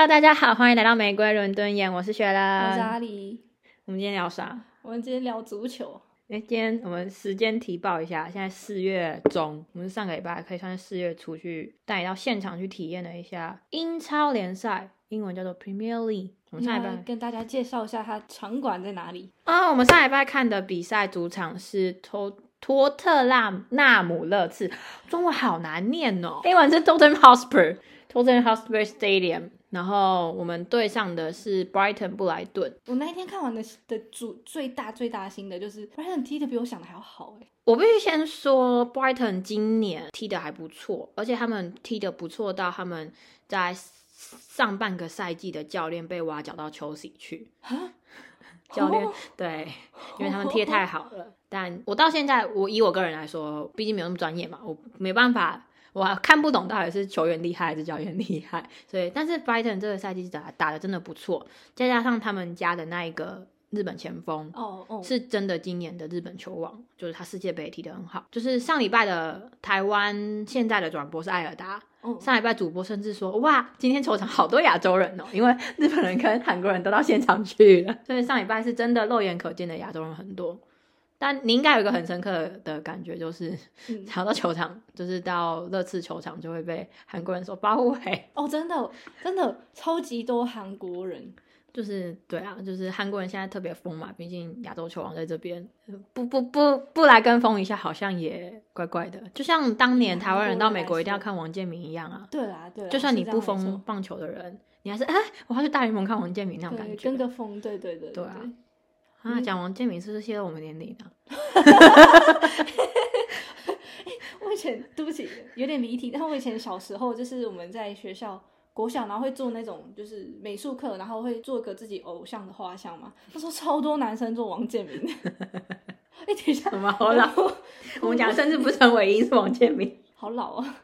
Hello，大家好，欢迎来到玫瑰伦敦眼，我是雪我是。阿里。我们今天聊啥？我们今天聊足球，哎，今天我们时间提报一下，现在四月中，我们上个礼拜可以算是四月初去带你到现场去体验了一下英超联赛，英文叫做 Premier League。我们上礼拜跟大家介绍一下它场馆在哪里。啊、我们上礼拜看的比赛主场是托托特纳纳姆热刺，中文好难念哦，英文是 Tottenham Hotspur，Tottenham Hotspur Stadium。然后我们对上的是 Brighton 布莱顿。我那一天看完的的主最大最大心的就是 Brighton 踢的比我想的还要好哎。我必须先说，Brighton 今年踢的还不错，而且他们踢的不错到他们在上半个赛季的教练被挖角到球 e 去。啊，教练哦对，因为他们踢得太好了。但我到现在，我以我个人来说，毕竟没有那么专业嘛，我没办法，我看不懂到底是球员厉害还是教练厉害。所以，但是 Brighton 这个赛季打打的真的不错，再加上他们家的那一个日本前锋，哦哦，是真的今年的日本球王，就是他世界杯踢得很好。就是上礼拜的台湾现在的转播是艾尔达，哦上礼拜主播甚至说哇，今天球场好多亚洲人哦，因为日本人跟韩国人都到现场去了，所以上礼拜是真的肉眼可见的亚洲人很多。但你应该有一个很深刻的感觉，就是嗯到球场，就是到热刺球场就会被韩国人所包围。哦，真的真的超级多韩国人。就是对啊，就是韩国人现在特别疯嘛，毕竟亚洲球王在这边，呃不不不不来跟风一下，好像也怪怪的。就像当年台湾人到美国一定要看王建民一样啊，对啊对啊，就算你不疯棒球的人，你还是哎，我要去大联盟看王建民那种感觉跟个风，对对对对啊。讲王建民是不是泄露我们年龄啊？我以前对不起，有点离题，但我以前小时候就是我们在学校国小，然后会做那种就是美术课，然后会做个自己偶像的画像嘛。那时候超多男生做王建民。哎、等一下，什么好老？我们讲甚至不是陈伟英，是王建民。好老啊！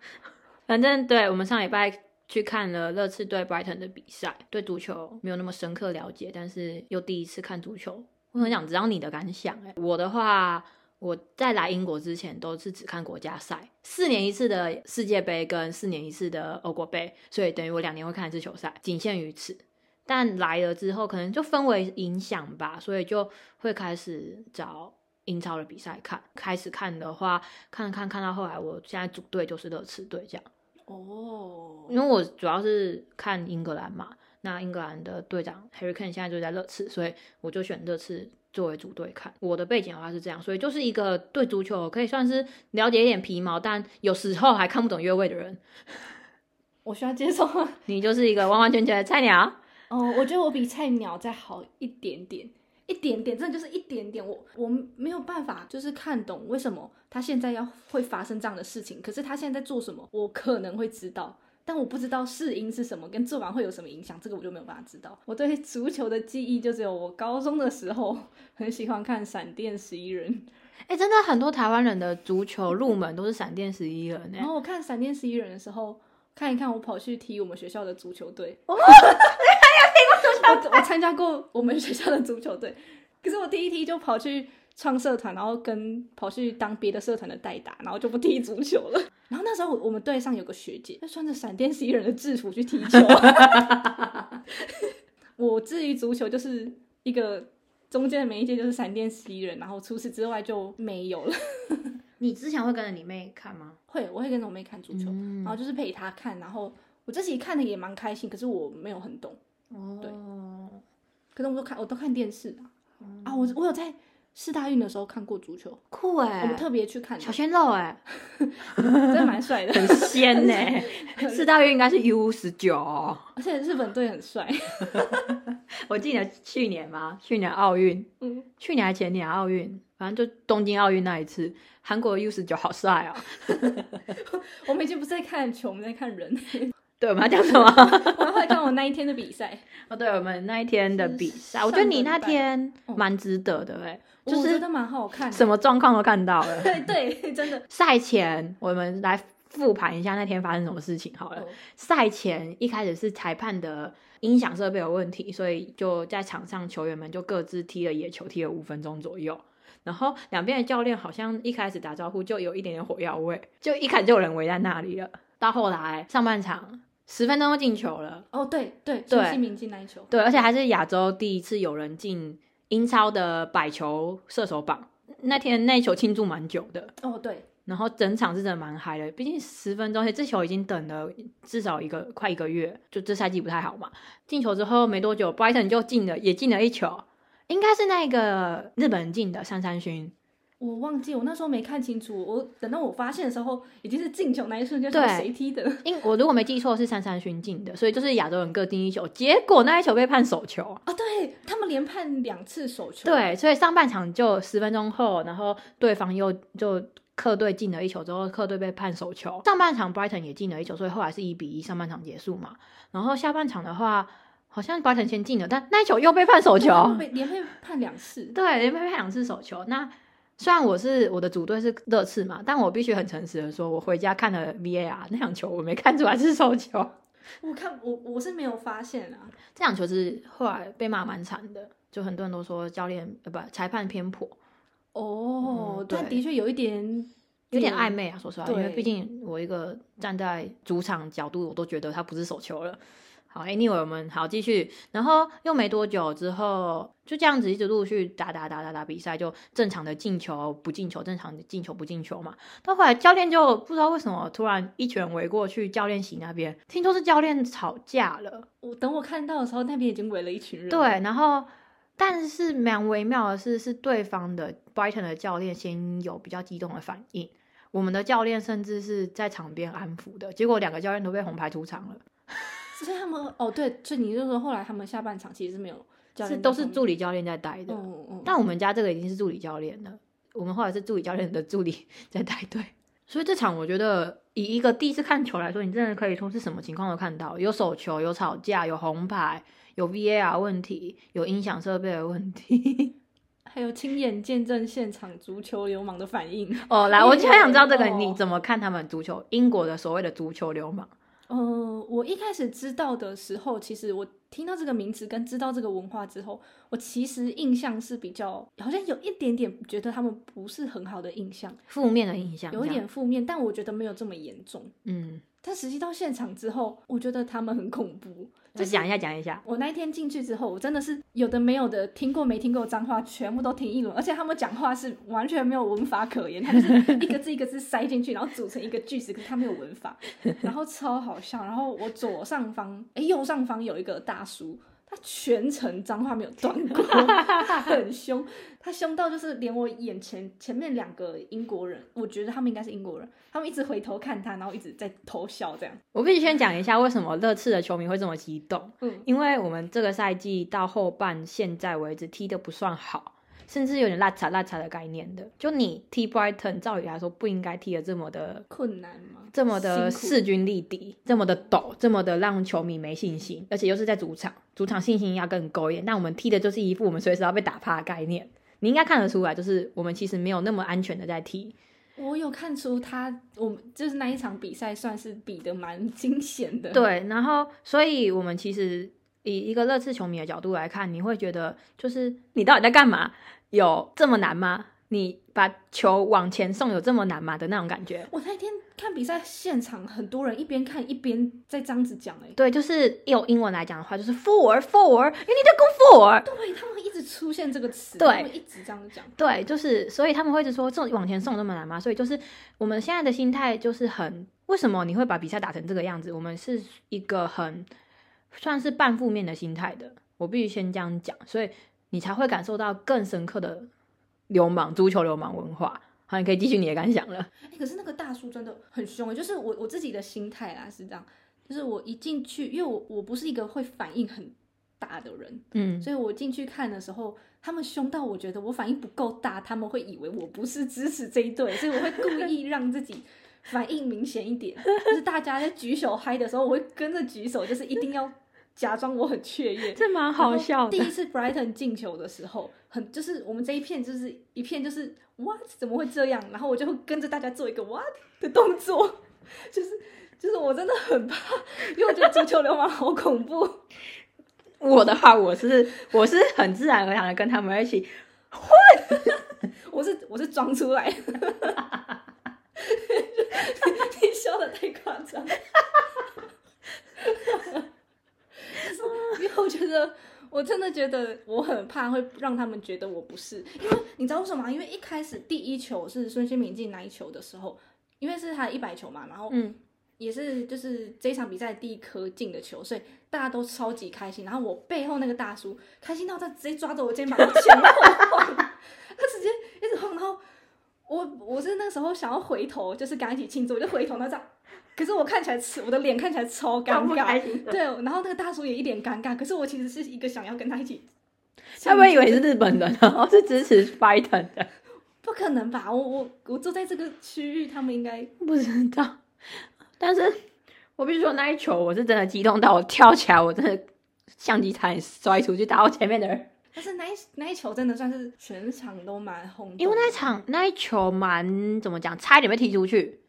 反正对我们上礼拜去看了热刺对 Brighton 的比赛，对足球没有那么深刻了解，但是又第一次看足球，我很想知道你的感想、欸。我的话，我在来英国之前都是只看国家赛，四年一次的世界杯跟四年一次的欧国杯，所以等于我两年会看一次球赛，仅限于此。但来了之后，可能就氛围影响吧，所以就会开始找英超的比赛看。开始看的话，看看看到后来，我现在组队就是热刺队这样。哦，因为我主要是看英格兰嘛，那英格兰的队长 Harry Kane 现在就在热刺，所以我就选热刺作为主队看。我的背景的话是这样，所以就是一个对足球可以算是了解一点皮毛，但有时候还看不懂越位的人。我需要接受吗？你就是一个完完全全的菜鸟。哦，我觉得我比菜鸟再好一点点，一点点，真的就是一点点。我我没有办法，就是看懂为什么他现在要会发生这样的事情。可是他现在在做什么，我可能会知道，但我不知道试音是什么，跟做完会有什么影响，这个我就没有办法知道。我对足球的记忆就只有我高中的时候很喜欢看闪电十一人，哎、真的很多台湾人的足球入门都是闪电十一人哎、然后我看闪电十一人的时候。看一看，我跑去踢我们学校的足球队。哦，我我参加过我们学校的足球队，可是我第一踢就跑去创社团，然后跟跑去当别的社团的代打，然后就不踢足球了。然后那时候我我们队上有个学姐，她穿着闪电十一人的制服去踢球。我至于足球就是一个中间的每一届就是闪电十一人，然后除此之外就没有了。你之前会跟着你妹看吗？会，我会跟着我妹看足球，嗯然后就是陪她看，然后我自己看的也蛮开心，可是我没有很懂，哦，对可能我都看我都看电视啊，啊，我我有在世大运的时候看过足球，酷哎、我们特别去看小，鲜肉哎、真的蛮帅的，很鲜呢、四大运应该是 U 十九。而且日本队很帅，我记得去年嘛，去年奥运，嗯，去年还前年奥运，反正就东京奥运那一次，韩国 U 十九好帅哦。我们已经不是在看球，我们在看人，对，我们要讲什么？我们会看我那一天的比赛，哦，对，我们那一天的比赛，我觉得你那天嗯蛮值得的哎、就是我觉得蛮好看，什么状况都看到了。对对，真的，赛前我们来复盘一下那天发生什么事情好了。哦赛前一开始是裁判的音响设备有问题，所以就在场上球员们就各自踢了野球，踢了五分钟左右。然后两边的教练好像一开始打招呼就有一点点火药味，就一开始就有人围在那里了。到后来上半场十分钟就进球了。哦，对对，对孙兴民进那一球，对，而且还是亚洲第一次有人进英超的百球射手榜。那天那一球庆祝蛮久的，哦对，然后整场是真的蛮嗨的，毕竟十分钟，而且这球已经等了至少一个快一个月，就这赛季不太好嘛。进球之后没多久，Brighton 就进了，也进了一球，应该是那个日本人进的三三勋。我忘记我那时候没看清楚，我等到我发现的时候已经是进球那一瞬间，说对谁踢的？因我如果没记错是三三勋进的，所以就是亚洲人各进一球，结果那一球被判手球。啊，对他们连判两次手球，，对，所以上半场就十分钟后，然后对方又就客队进了一球之后，客队被判手球。上半场 Brighton 也进了一球，所以后来是一比一，上半场结束嘛。然后下半场的话，好像 Brighton 先进了，但那一球又被判手球。被连被判两次，对，连被判两次手球。那虽然我是我的主队是热刺嘛，但我必须很诚实的说，我回家看了 VAR 那场球，我没看出来是手球。我看我我是没有发现啊，这场球是后来被骂蛮惨的，就很多人都说教练呃不裁判偏颇。哦，嗯对但的确有一点有点暧昧啊，说实话，因为毕竟我一个站在主场角度，我都觉得他不是手球了。好，anyway，我们好继续，然后又没多久之后，就这样子一直陆续打打打打打比赛，就正常的进球不进球，正常的进球不进球嘛。到后来教练就不知道为什么突然一群人围过去教练席那边，听说是教练吵架了，我等我看到的时候，那边已经围了一群人，对，，然后但是蛮微妙的是，是对方的 Brighton 的教练先有比较激动的反应，我们的教练甚至是在场边安抚的，结果两个教练都被红牌出场了，所以他们哦对，所以你就说后来他们下半场其实是没有教是都是助理教练在带的。但我们家这个已经是助理教练了，我们后来是助理教练的助理 在带队，所以这场我觉得以一个第一次看球来说，你真的可以说是什么情况都看到，有手球，有吵架，有红牌，有 VAR 问题，有音响设备的问题。还有亲眼见证现场足球流氓的反应。哦，来，我就很想知道这个 哦你怎么看他们足球英国的所谓的足球流氓？呃，我一开始知道的时候，其实我听到这个名词跟知道这个文化之后，我其实印象是比较好像有一点点觉得他们不是很好的印象，负面的印象，有一点负面，但我觉得没有这么严重。嗯，但实际到现场之后，我觉得他们很恐怖。就讲一下讲一下。我那一天进去之后，我真的是有的没有的，听过没听过脏话，全部都听一轮，而且他们讲话是完全没有文法可言，他们是一个字一个字塞进去，然后组成一个句子，可是他没有文法，然后超好笑。然后我左上方，哎，右上方有一个大叔，他全程脏话没有断过，他 很凶，他凶到就是连我眼前前面两个英国人，我觉得他们应该是英国人，他们一直回头看他，然后一直在偷笑这样。我必须先讲一下为什么热刺的球迷会这么激动，嗯，因为我们这个赛季到后半现在为止踢的不算好，甚至有点拉碴拉碴的概念的。就你踢 Brighton，照理来说不应该踢的这么的困难吗？这么的势均力敌，这么的陡，这么的让球迷没信心，而且又是在主场，主场信心要更够一点。但我们踢的就是一副我们随时要被打趴的概念，你应该看得出来，就是我们其实没有那么安全的在踢。我有看出他，我们就是那一场比赛算是比的蛮惊险的。，对，然后所以我们其实以一个热刺球迷的角度来看，你会觉得就是你到底在干嘛？有这么难吗？你把球往前送有这么难吗的那种感觉？我那天看比赛现场，很多人一边看一边在这样子讲、欸，对，就是用英文来讲的话，就是 forward forward，you need to go forward。对他们会一直出现这个词，对他们一直这样讲。对，就是所以他们会一直说这种往前送这么难吗？所以就是我们现在的心态就是很，为什么你会把比赛打成这个样子？我们是一个很算是半负面的心态的，我必须先这样讲，所以你才会感受到更深刻的流氓足球流氓文化。好，你可以继续你的感想了。哎、可是那个大叔真的很凶、欸，就是我我自己的心态啦是这样，就是我一进去，因为我我不是一个会反应很大的人，嗯，所以我进去看的时候，他们凶到我觉得我反应不够大，他们会以为我不是支持这一队，所以我会故意让自己反应明显一点。就是大家在举手嗨的时候，我会跟着举手，就是一定要假装我很雀跃。这蛮好笑的。第一次 Brighton 进球的时候，很就是我们这一片就是一片就是 what 怎么会这样？然后我就会跟着大家做一个 what 的动作，就是就是我真的很怕，因为我觉得足球流氓好恐怖。我的话，我是我是很自然而然的跟他们一起，我是我是装出来的，你笑的太夸张。因为我觉得，我真的觉得我很怕会让他们觉得我不是，因为你知道为什么吗？因为一开始第一球是孙兴民进那一球的时候，因为是他一百球嘛，然后嗯，也是就是这场比赛第一颗进的球，所以大家都超级开心。然后我背后那个大叔开心到他直接抓着我肩膀前后晃，他直接一直晃，然后我我是那时候想要回头，就是跟他一起庆祝，我就回头那这样，可是我看起来我的脸看起来超尴尬，对，然后那个大叔也一脸尴尬，可是我其实是一个想要跟他一起，他们以为是日本人，然后是支持 Python 的，不可能吧？我我我坐在这个区域，他们应该不知道。但是我必须说，那一球我是真的激动到我跳起来，我真的相机差点摔出去打我前面的人。但是那一那一球真的算是全场都蛮轰因为那一场那一球蛮怎么讲，差一点被踢出去，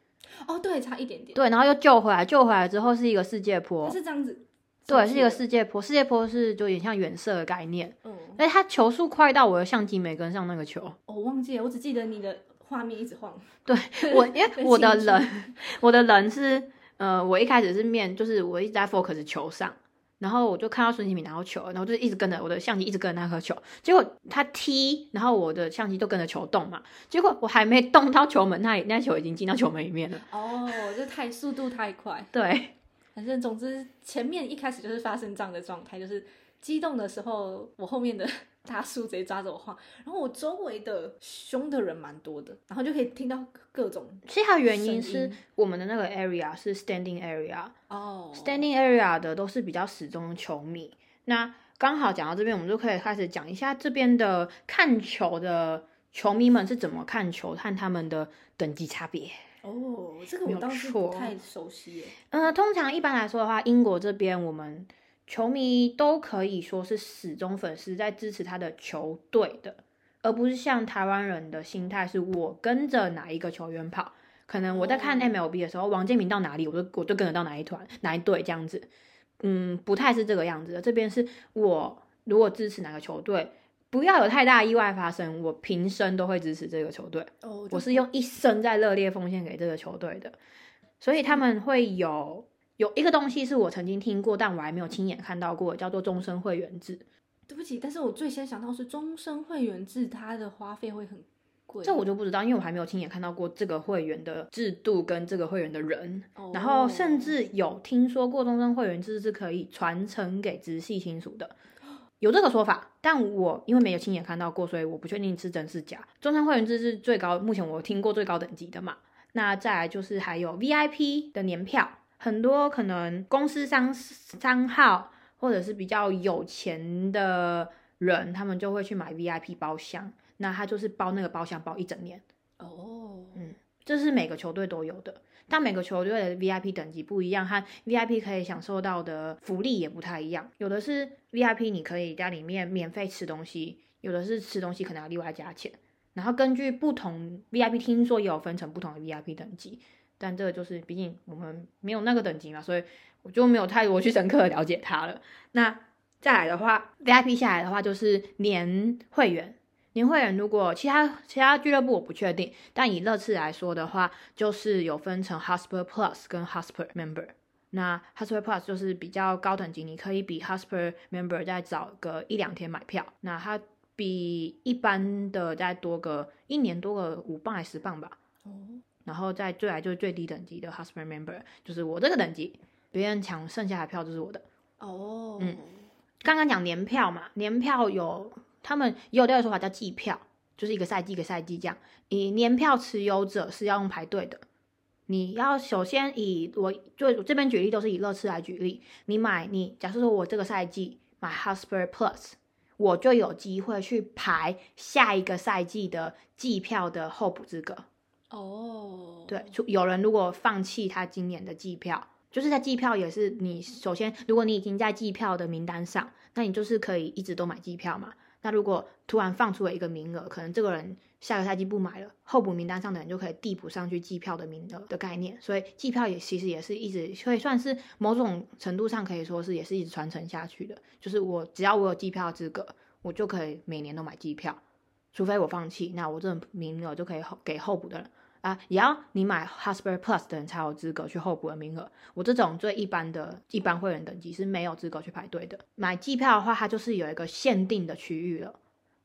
哦对，差一点点，对，然后又救回来，救回来之后是一个世界坡，是这样子，对，是一个，世界坡，世界坡是就有点像远射的概念，嗯，而且它球速快到我的相机没跟上那个球。哦我忘记了，我只记得你的画面一直晃，对我，因为 我的人，我的人是，呃，我一开始是面，就是我一直在 focus 球上，然后我就看到孙兴慜拿到球，然后就一直跟着我的相机，一直跟着那颗球，结果他踢，然后我的相机就跟着球动嘛，结果我还没动到球门那里，那球已经进到球门里面了。哦，这太速度太快，对，反正总之前面一开始就是发生这样的状态，就是激动的时候，我后面的 大叔直接抓着我晃，然后我周围的凶的人蛮多的，然后就可以听到各种其实它的原因是我们的那个 area 是 standing area，哦 standing area 的都是比较始终球迷。那刚好讲到这边，我们就可以开始讲一下这边的看球的球迷们是怎么看球和他们的等级差别。哦，这个我倒是不太熟悉耶。呃，通常一般来说的话，英国这边我们球迷都可以说是死忠粉丝，在支持他的球队的，而不是像台湾人的心态是我跟着哪一个球员跑。可能我在看哦 MLB 的时候，王建民到哪里，我就我就跟着到哪一团哪一队这样子。嗯，不太是这个样子的。这边是我如果支持哪个球队，不要有太大意外发生，我平生都会支持这个球队。哦，我是用一生在热烈奉献给这个球队的，所以他们会有有一个东西是我曾经听过，但我还没有亲眼看到过，叫做终身会员制。对不起，但是我最先想到是终身会员制，它的花费会很贵。这我就不知道，因为我还没有亲眼看到过这个会员的制度跟这个会员的人，哦然后甚至有听说过终身会员制是可以传承给直系亲属的。有这个说法，但我因为没有亲眼看到过，所以我不确定是真是假。终身会员制是最高，目前我听过最高等级的嘛。那再来就是还有 VIP 的年票，很多可能公司商商号或者是比较有钱的人，他们就会去买 VIP 包厢，那他就是包那个包厢包一整年，哦，嗯这是每个球队都有的。但每个球队的 VIP 等级不一样，和 VIP 可以享受到的福利也不太一样。有的是 VIP，你可以在里面免费吃东西；有的是吃东西可能要另外加钱。然后根据不同 VIP，听说也有分成不同的 VIP 等级，但这个就是毕竟我们没有那个等级嘛，所以我就没有太多去深刻的了解它了。那再来的话，VIP 下来的话就是年会员。年会员如果其他其他俱乐部我不确定，但以乐次来说的话，就是有分成 h o s p e r Plus 跟 h o s p e r Member。那 h o s p e r Plus 就是比较高等级，你可以比 h o s p e r Member 再早个一两天买票。那它比一般的再多个一年多个五磅还十磅吧。哦，然后再最来就是最低等级的 husband Member，就是我这个等级，别人抢剩下的票就是我的。哦，嗯刚刚讲年票嘛，年票有他们也有另外一个说法叫季票，就是一个赛季一个赛季这样。以年票持有者是要用排队的，你要首先以我就我这边举例都是以乐次来举例，你买你假设说我这个赛季买 husband Plus，我就有机会去排下一个赛季的季票的候补资格。哦，对，就有人如果放弃他今年的季票，就是在季票也是你首先，如果你已经在季票的名单上，那你就是可以一直都买季票嘛。那如果突然放出了一个名额，可能这个人下个赛季不买了，候补名单上的人就可以递补上去季票的名额的概念。所以季票也其实也是一直可以算是某种程度上可以说是也是一直传承下去的。就是我只要我有季票资格，我就可以每年都买季票，除非我放弃，那我这种名额就可以后给候补的人。啊，也要你买 Husper Plus 的人才有资格去候补的名额。我这种最一般的一般会员等级是没有资格去排队的。买机票的话，它就是有一个限定的区域了。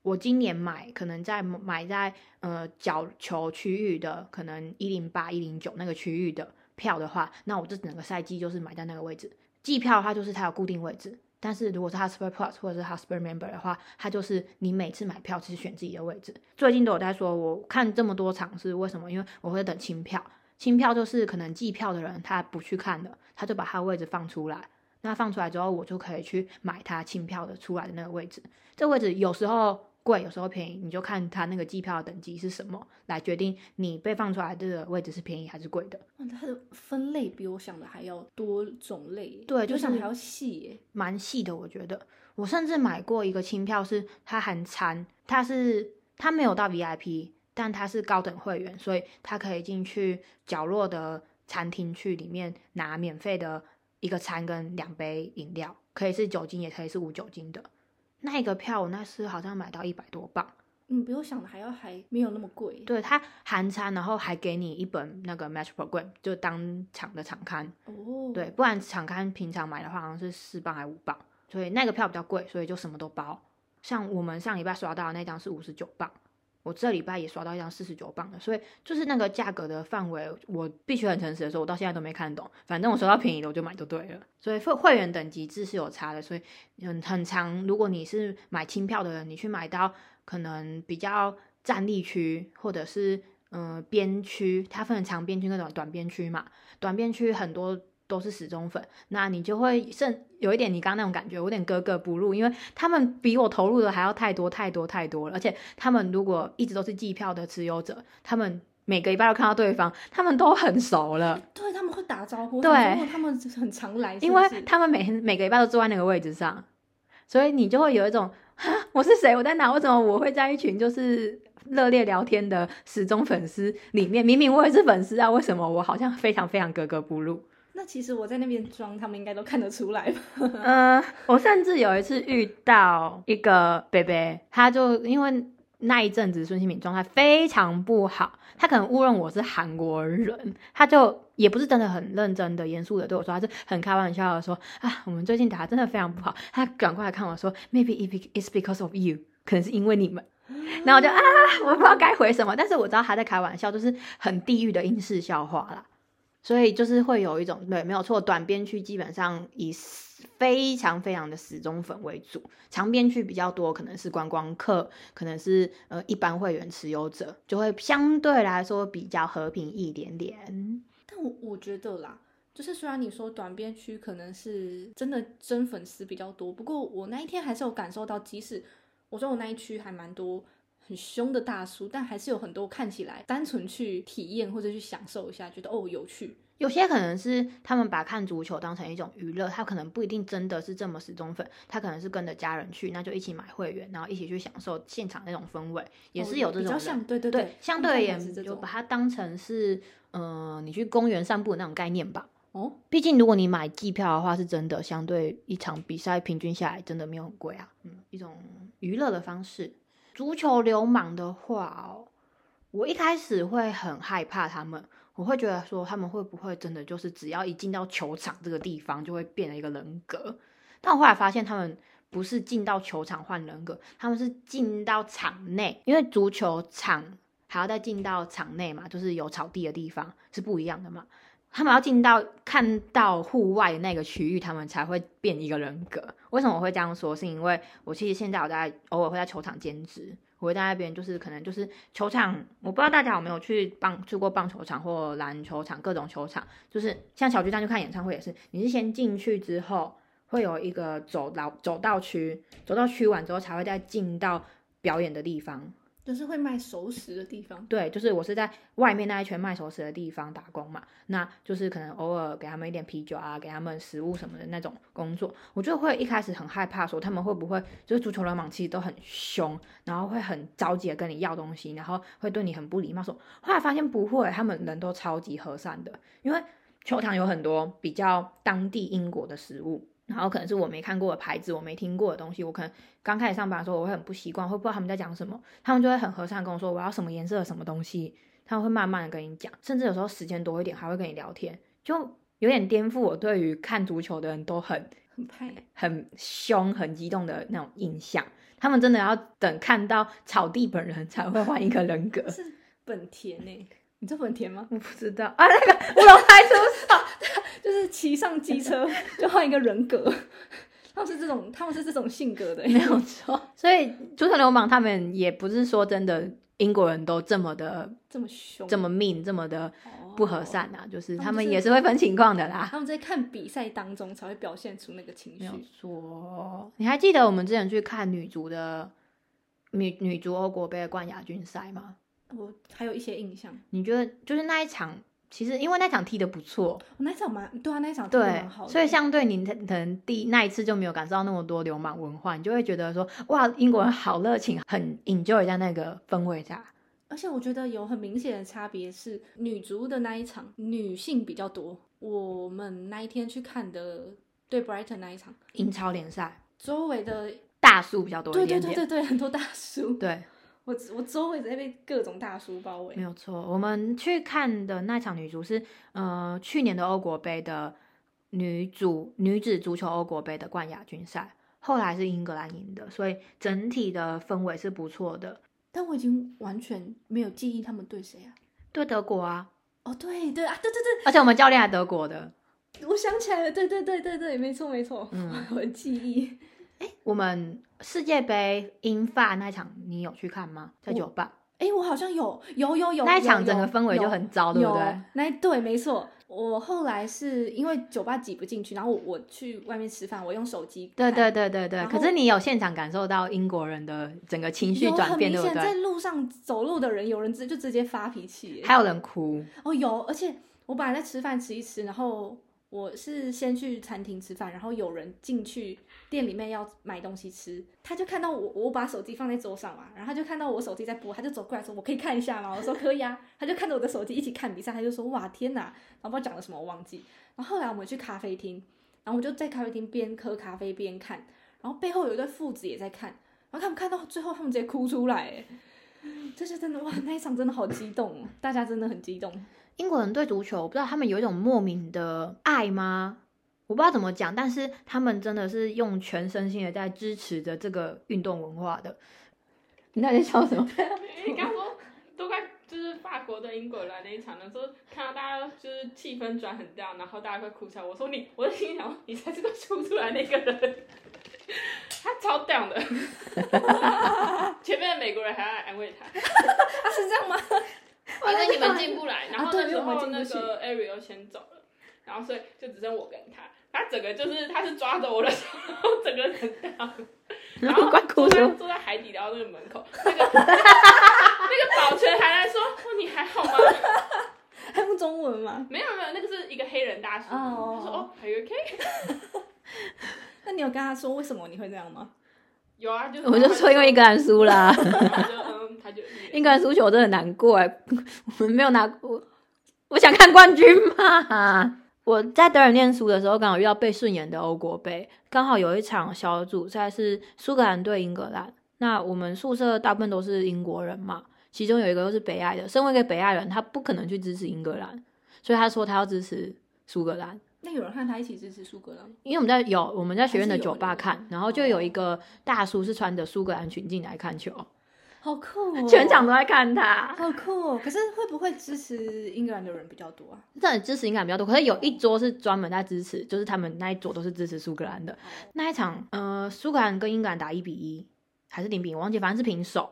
我今年买可能在买在呃角球区域的，可能一零八一零九那个区域的票的话，那我这整个赛季就是买在那个位置。季票的话，就是它有固定位置。但是如果是 Husper Plus 或者是 Husper Member 的话，它就是你每次买票其实选自己的位置。最近都有在说，我看这么多场是为什么？因为我会等清票，清票就是可能计票的人他不去看的，他就把他的位置放出来。那放出来之后，我就可以去买他清票的出来的那个位置。这位置有时候。贵有时候便宜，你就看它那个机票等级是什么来决定你被放出来的位置是便宜还是贵的。它的分类比我想的还要多种类，对，就想还要细耶，蛮细的。我觉得我甚至买过一个轻票，是它含餐，它是它没有到 VIP，但它是高等会员，所以它可以进去角落的餐厅去里面拿免费的一个餐跟两杯饮料，可以是酒精也可以是无酒精的。那个票我那次好像买到一百多磅，嗯，比我想的还要还没有那么贵。对，它含餐，然后还给你一本那个 match program，就当场的场刊。哦，对，不然场刊平常买的话好像是四磅还五磅，所以那个票比较贵，所以就什么都包。像我们上礼拜刷到的那张是五十九磅。我这礼拜也刷到一张四十九磅的，所以就是那个价格的范围，我必须很诚实的说，我到现在都没看懂。反正我收到便宜的我就买就对了。所以会会员等级制是有差的，所以很很长。如果你是买轻票的人，你去买到可能比较站立区或者是嗯边区，它分长边区那种短边区嘛，短边区很多。都是死忠粉，那你就会甚有一点你刚刚那种感觉，有点格格不入，因为他们比我投入的还要太多太多太多了，而且他们如果一直都是季票的持有者，他们每个礼拜都看到对方，他们都很熟了，对他们会打招呼，对，他们很常来，因为他们每天每个礼拜都坐在那个位置上，所以你就会有一种，我是谁？我在哪？为什么我会在一群就是热烈聊天的死忠粉丝里面？明明我也是粉丝啊，为什么我好像非常非常格格不入？那其实我在那边装，他们应该都看得出来吧？嗯，我甚至有一次遇到一个贝贝，他就因为那一阵子孙兴敏状态非常不好，他可能误认我是韩国人，他就也不是真的很认真的、严肃的对我说，他是很开玩笑的说啊，我们最近打真的非常不好。他转过来看我说，Maybe it's because of you，可能是因为你们。然后我就啊，我不知道该回什么，但是我知道他在开玩笑，就是很地狱的英式笑话啦。所以就是会有一种对，没有错，短边区基本上以非常非常的死忠粉为主，长边区比较多，可能是观光客，可能是呃一般会员持有者，就会相对来说比较和平一点点。但我我觉得啦，就是虽然你说短边区可能是真的真粉丝比较多，不过我那一天还是有感受到，即使我说我那一区还蛮多。很凶的大叔，但还是有很多看起来单纯去体验或者去享受一下，觉得哦有趣。有些可能是他们把看足球当成一种娱乐，他可能不一定真的是这么死忠粉，他可能是跟着家人去，那就一起买会员，然后一起去享受现场那种氛围，也是有这种。比较像，对对对，相对而言就把它当成是，嗯，你去公园散步的那种概念吧。哦，毕竟如果你买季票的话，是真的相对一场比赛平均下来真的没有很贵啊。嗯，一种娱乐的方式。足球流氓的话哦，我一开始会很害怕他们，我会觉得说他们会不会真的就是只要一进到球场这个地方就会变了一个人格？但我后来发现他们不是进到球场换人格，他们是进到场内，因为足球场还要再进到场内嘛，就是有草地的地方是不一样的嘛。他们要进到看到户外的那个区域，他们才会变一个人格。为什么我会这样说？是因为我其实现在我在偶尔会在球场兼职，我会在那边就是可能就是球场，我不知道大家有没有去棒去过棒球场或篮球场各种球场，就是像小巨蛋去看演唱会也是，你是先进去之后会有一个走道走道区，走到区完之后才会再进到表演的地方。就是会卖熟食的地方，对，就是我是在外面那一圈卖熟食的地方打工嘛，那就是可能偶尔给他们一点啤酒啊，给他们食物什么的那种工作，我就会一开始很害怕，说他们会不会就是足球流氓，其实都很凶，然后会很着急的跟你要东西，然后会对你很不礼貌。说后来发现不会，他们人都超级和善的，因为球场有很多比较当地英国的食物。然后可能是我没看过的牌子，我没听过的东西，我可能刚开始上班的时候我会很不习惯，会不知道他们在讲什么，他们就会很和善跟我说我要什么颜色的什么东西，他们会慢慢的跟你讲，甚至有时候时间多一点还会跟你聊天，就有点颠覆我对于看足球的人都很很派。很凶、很激动的那种印象。他们真的要等看到草地本人才会换一个人格。是本田呢、你知道本田吗？我不知道啊，那个乌龙派出所，就是骑上机车就换一个人格，他们是这种，他们是这种性格的、欸没有错。所以足球流氓他们也不是说真的英国人都这么的这么凶，这么命，这么的不和善啊，就是他们也是会分情况的啦。他们在看比赛当中才会表现出那个情没有绪。错，你还记得我们之前去看女足的女女足欧国杯的冠亚军赛吗？我还有一些印象，你觉得就是那一场，其实因为那场踢的不错，我那一场蛮对啊，那一场踢得对蛮好，的，所以相对你可能第那一次就没有感受到那么多流氓文化，你就会觉得说哇，英国人好热情，很 enjoy 在那个氛围下。而且我觉得有很明显的差别是，女足的那一场女性比较多。我们那一天去看的对 Brighton 那一场，英超联赛。周围的大叔比较多对一点点，对对对对，很多大叔，对我我周围在被各种大叔包围没。有错。我们去看的那场女足是呃去年的欧国杯的女足女子足球欧国杯的冠亚军赛，后来是英格兰赢的，所以整体的氛围是不错的。但我已经完全没有记忆他们对谁啊？对德国啊，哦，对对啊，对对对而且我们教练还德国的。我想起来了，对对对对对，没错没错，嗯 我的记忆。我们世界杯英法那一场，你有去看吗？在酒吧哎，我好像有有有有那一场，整个氛围就很糟，对不有对？那一对没错，我后来是因为酒吧挤不进去，然后我我去外面吃饭，我用手机对看对对对对。可是你有现场感受到英国人的整个情绪有转变，对不对？在路上走路的人，有人直就直接发脾气耶，还有人哭，哦有，而且我本来在吃饭吃一吃，然后我是先去餐厅吃饭，然后有人进去店里面要买东西吃，他就看到我我把手机放在桌上嘛，然后他就看到我手机在播，他就走过来说我可以看一下吗？我说可以啊，他就看着我的手机一起看比赛，他就说哇天哪，然后不知道讲了什么我忘记，然后后来我们去咖啡厅，然后我就在咖啡厅边喝咖啡边看，然后背后有一对父子也在看，然后他们看到最后他们直接哭出来，这是真的哇，那一场真的好激动，大家真的很激动。英国人对足球，我不知道他们有一种莫名的爱吗？我不知道怎么讲，但是他们真的是用全身心的在支持着这个运动文化的。你在笑什么？你刚说都快就是法国对英国来那一场的时候，看到大家就是气氛转很掉，然后大家快哭出来。我说你，我就心里想，你才是个哭出来那个人，他超屌的。前面的美国人还要来安慰他，他，是这样吗？因为你们进不来，然后那时候那个 Ariel 先走了，然后所以就只剩我跟他。他整个就是，他是抓着我的手，整个人很大，然后坐在坐在海底捞那个门口，那个 那个保全还来说：“哦，你还好吗 还用中文吗？？”没有没有，那个是一个黑人大叔，哦他说：“哦，Are you okay？” 那你有跟他说为什么你会这样吗？有啊，就是我就说因为英格兰输啦，然后就嗯，他就英格兰输球我真的很难过哎，我们没有拿过，我想看冠军嘛。我在德尔念书的时候，刚好遇到被顺延的欧国杯，刚好有一场小组赛是苏格兰对英格兰。那我们宿舍大部分都是英国人嘛，其中有一个又是北爱的。身为一个北爱人，他不可能去支持英格兰，所以他说他要支持苏格兰。那有人和他一起支持苏格兰？因为我们在有我们在学院的酒吧看，然后就有一个大叔是穿着苏格兰裙进来看球，好酷哦！全场都在看他。好酷哦！可是会不会支持英格兰的人比较多啊？真的支持英格兰比较多，可是有一桌是专门在支持，就是他们那一桌都是支持苏格兰的。那一场，呃，苏格兰跟英格兰打一比一还是零比一，我忘记，反正是平手。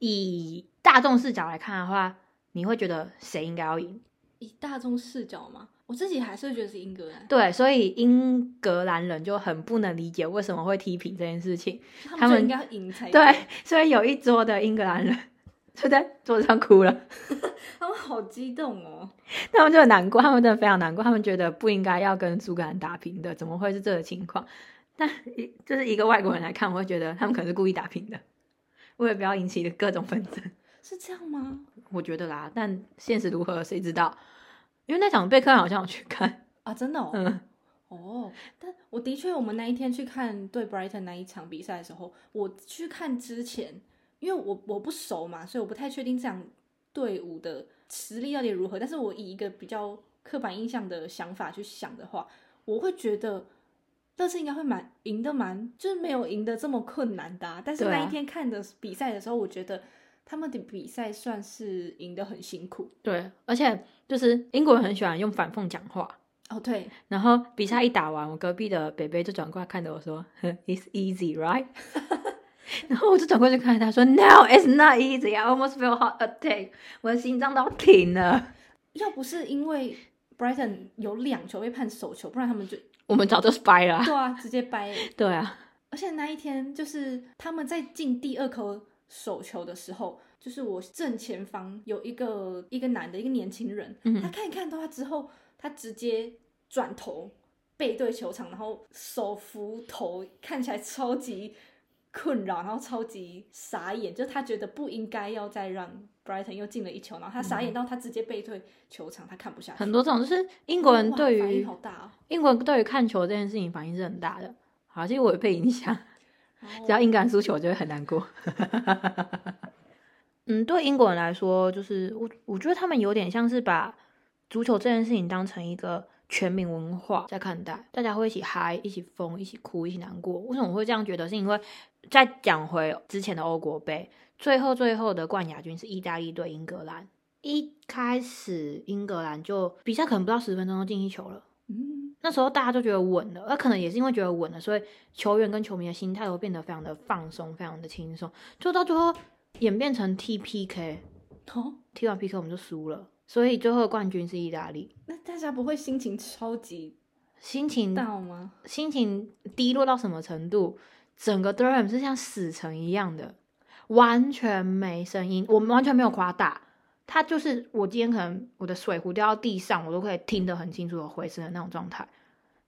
以大众视角来看的话，你会觉得谁应该要赢？以大众视角嘛，我自己还是会觉得是英格兰，对，所以英格兰人就很不能理解为什么会踢平这件事情。他他们应该要赢才对，所以有一桌的英格兰人 就在桌子上哭了。他们好激动哦！他们就很难过，他们真的非常难过，他们觉得不应该要跟苏格兰打平的，怎么会是这个情况？但一就是一个外国人来看，我会觉得他们可能是故意打平的，为了不要引起各种纷争。是这样吗？我觉得啦，但现实如何谁知道？因为那场贝克汉好像有去看，啊，真的哦。嗯，哦，但我的确，我们那一天去看对 Brighton 那一场比赛的时候，我去看之前，因为我我不熟嘛，所以我不太确定这样队伍的实力到底如何，但是我以一个比较刻板印象的想法去想的话，我会觉得这次应该会蛮赢的蛮，就是没有赢得这么困难的、啊。但是那一天看的比赛的时候，我觉得他们的比赛算是赢得很辛苦。对，而且就是英国人很喜欢用反讽讲话。哦，对，然后比赛一打完，我隔壁的北北就转过来看着我说：“It's easy, right？” 然后我就转过去看他说：“No, it's not easy. I almost feel heart attack. 我的心脏都要停了。要不是因为 Brighton 有两球被判手球，不然他们就 我们早就 spy 了啊。对啊，直接掰了。对啊，而且那一天就是他们在进第二颗手球的时候，就是我正前方有一个一个男的，一个年轻人，嗯他看一看到他之后，他直接转头背对球场，然后手扶头，看起来超级困扰，然后超级傻眼，就是他觉得不应该要再让 Brighton 又进了一球，然后他傻眼到他直接背对球场，他看不下去。很多这种就是英国人对于。英国人对于看球这件事情反应是很大的。好，其实我也被影响，只要英格兰输球，我就会很难过。嗯，对英国人来说，就是我我觉得他们有点像是把足球这件事情当成一个全民文化在看待，大家会一起嗨、一起疯、一起哭、一起难过。为什么我会这样觉得？是因为再讲回之前的欧国杯，最后最后的冠亚军是意大利对英格兰。一开始英格兰就比赛可能不到十分钟就进一球了。嗯，那时候大家都觉得稳了，那可能也是因为觉得稳了，所以球员跟球迷的心态都变得非常的放松，非常的轻松，就到最后演变成 TPK，哦，踢完 PK 我们就输了，所以最后的冠军是意大利，那大家不会心情超级心情到吗？心情低落到什么程度？整个 Durham 是像死城一样的，完全没声音，我们完全没有夸大。它就是我今天可能我的水壶掉到地上，我都可以听得很清楚的回声的那种状态。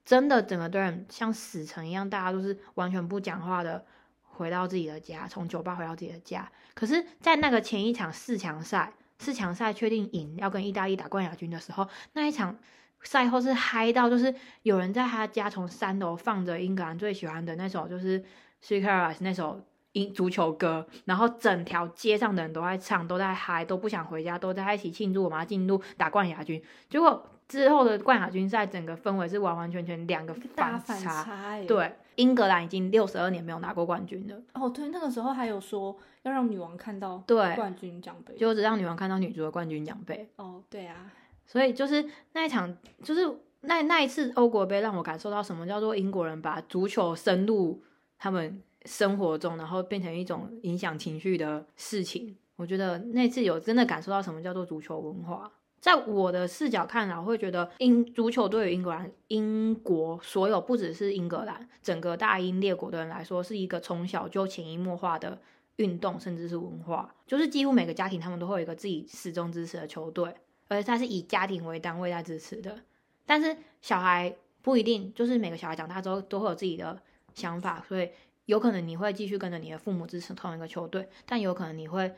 真的，整个 Durham 像死城一样，大家都是完全不讲话的，回到自己的家，从酒吧回到自己的家。可是，在那个前一场四强赛，四强赛确定赢要跟意大利打冠亚军的时候，那一场赛后是嗨到，就是有人在他家从三楼放着英格兰最喜欢的那首，就是《s e c r e t 那首英足球歌，然后整条街上的人都在唱，都在嗨，都不想回家，都在一起庆祝我们要进入打冠亚军。结果之后的冠亚军赛，整个氛围是完完全全两个大反反差哎。对，英格兰已经六十二年没有拿过冠军了，哦，对，那个时候还有说要让女王看到对冠军奖杯。就只让女王看到女足的冠军奖杯。哦，对啊，所以就是那一场，就是那那一次欧国杯，让我感受到什么叫做英国人把足球深入他们生活中，然后变成一种影响情绪的事情。我觉得那次有真的感受到什么叫做足球文化。在我的视角看来，我会觉得英足球对于英格兰、英国所有不只是英格兰，整个大英列国的人来说，是一个从小就潜移默化的运动，甚至是文化。就是几乎每个家庭他们都会有一个自己始终支持的球队，而且他是以家庭为单位在支持的。但是小孩不一定，就是每个小孩长大之后都会有自己的想法，所以有可能你会继续跟着你的父母支持同一个球队，但有可能你会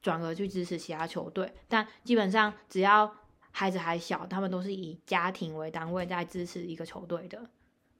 转而去支持其他球队。但基本上只要孩子还小，他们都是以家庭为单位在支持一个球队的。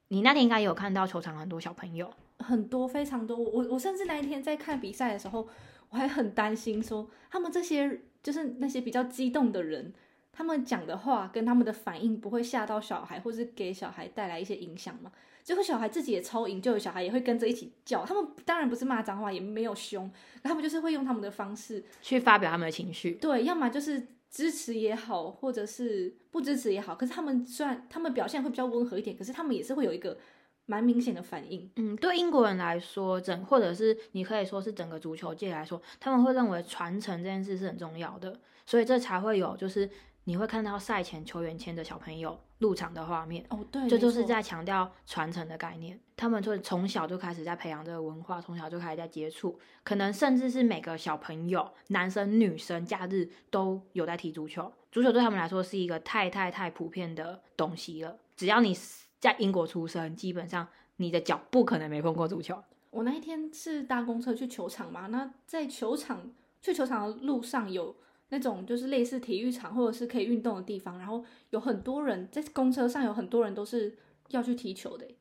你那天应该有看到球场很多小朋友，很多非常多。我我甚至那一天在看比赛的时候，我还很担心说，他们这些就是那些比较激动的人，他们讲的话跟他们的反应不会吓到小孩，或是给小孩带来一些影响吗？结果小孩自己也超赢，就有小孩也会跟着一起叫。他们当然不是骂脏话，也没有凶，他们就是会用他们的方式，去发表他们的情绪。对，要么就是支持也好，或者是不支持也好。可是他们虽然他们表现会比较温和一点，可是他们也是会有一个蛮明显的反应。嗯，对英国人来说，整或者是你可以说是整个足球界来说，他们会认为传承这件事是很重要的，所以这才会有就是你会看到赛前球员牵着小朋友入场的画面。哦，对，这就是在强调传承的概念。他们就从小就开始在培养这个文化，从小就开始在接触，可能甚至是每个小朋友，男生女生，假日都有在踢足球。足球对他们来说是一个太太太普遍的东西了。只要你在英国出生，基本上你的脚不可能没碰过足球。我那一天是搭公车去球场嘛，那在球场去球场的路上有那种就是类似体育场或者是可以运动的地方，然后有很多人在公车上有很多人都是要去踢球的欸，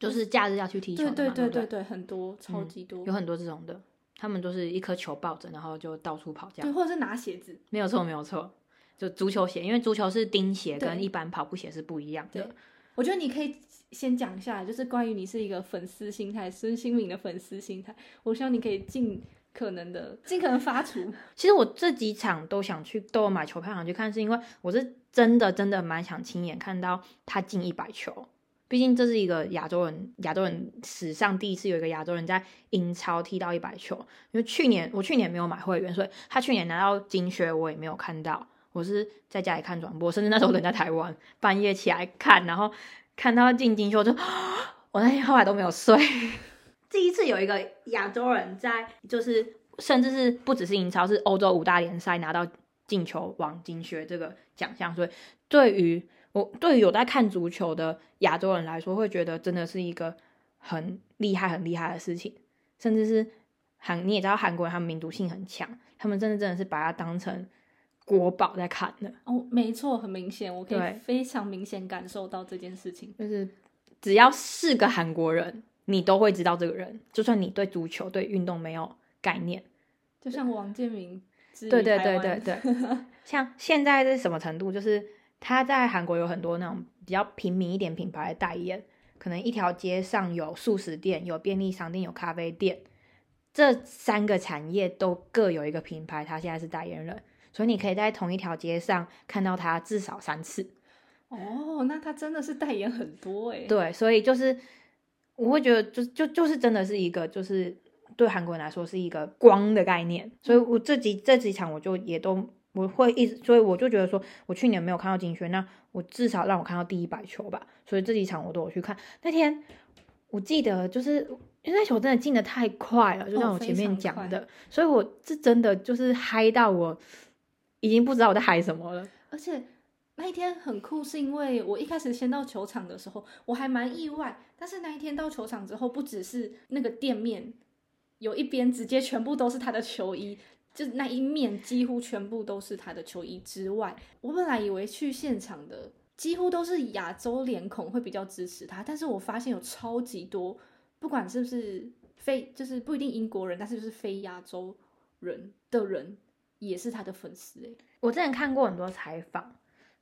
就是假日要去踢球对的嘛，对对对对对，很多超级多，有很多这种的，他们都是一颗球抱着，然后就到处跑这样。对，或者是拿鞋子，没有错，没有错。就足球鞋，因为足球是钉鞋，跟一般跑步鞋是不一样的对。我觉得你可以先讲一下，就是关于你是一个粉丝心态，孙兴敏的粉丝心态。我希望你可以尽可能的、尽可能发出。其实我这几场都想去，都有买球票想去看，是因为我是真的真的蛮想亲眼看到他进一百球。毕竟这是一个亚洲人，亚洲人史上第一次有一个亚洲人在英超踢到一百球。因为去年我去年没有买会员，所以他去年拿到金靴我也没有看到。我是在家里看转播，甚至那时候人在台湾，半夜起来看，然后看到进金靴，我就 我那天后来都没有睡。第一次有一个亚洲人在，就是甚至是不只是英超，是欧洲五大联赛拿到进球王金靴这个奖项，所以对于我对于有在看足球的亚洲人来说，会觉得真的是一个很厉害、很厉害的事情，甚至是韩你也知道韩国人他们民族性很强，他们真的真的是把它当成国宝在看的，哦，没错，很明显，我可以对非常明显感受到这件事情。就是只要是个韩国人，你都会知道这个人，就算你对足球、对运动没有概念。就像王建民对对对对对，像现在是什么程度？就是他在韩国有很多那种比较平民一点品牌的代言，可能一条街上有素食店、有便利商店、有咖啡店，这三个产业都各有一个品牌，他现在是代言人，所以你可以在同一条街上看到他至少三次。哦，那他真的是代言很多哎。对，所以就是我会觉得就，就就是真的是一个，就是对韩国人来说是一个光的概念。所以我这几这几场我就也都我会一直，所以我就觉得说，我去年没有看到金轩，那我至少让我看到第一百球吧。所以这几场我都有去看。那天我记得就是因为那球真的进的太快了，就像哦我前面讲的，所以我是真的就是嗨到我已经不知道我在嗨什么了。而且那一天很酷，是因为我一开始先到球场的时候，我还蛮意外。但是那一天到球场之后，不只是那个店面有一边直接全部都是他的球衣，就那一面几乎全部都是他的球衣之外，我本来以为去现场的几乎都是亚洲脸孔会比较支持他，但是我发现有超级多，不管是不是非就是不一定英国人，但是就是非亚洲人的人也是他的粉丝哎。我之前看过很多采访，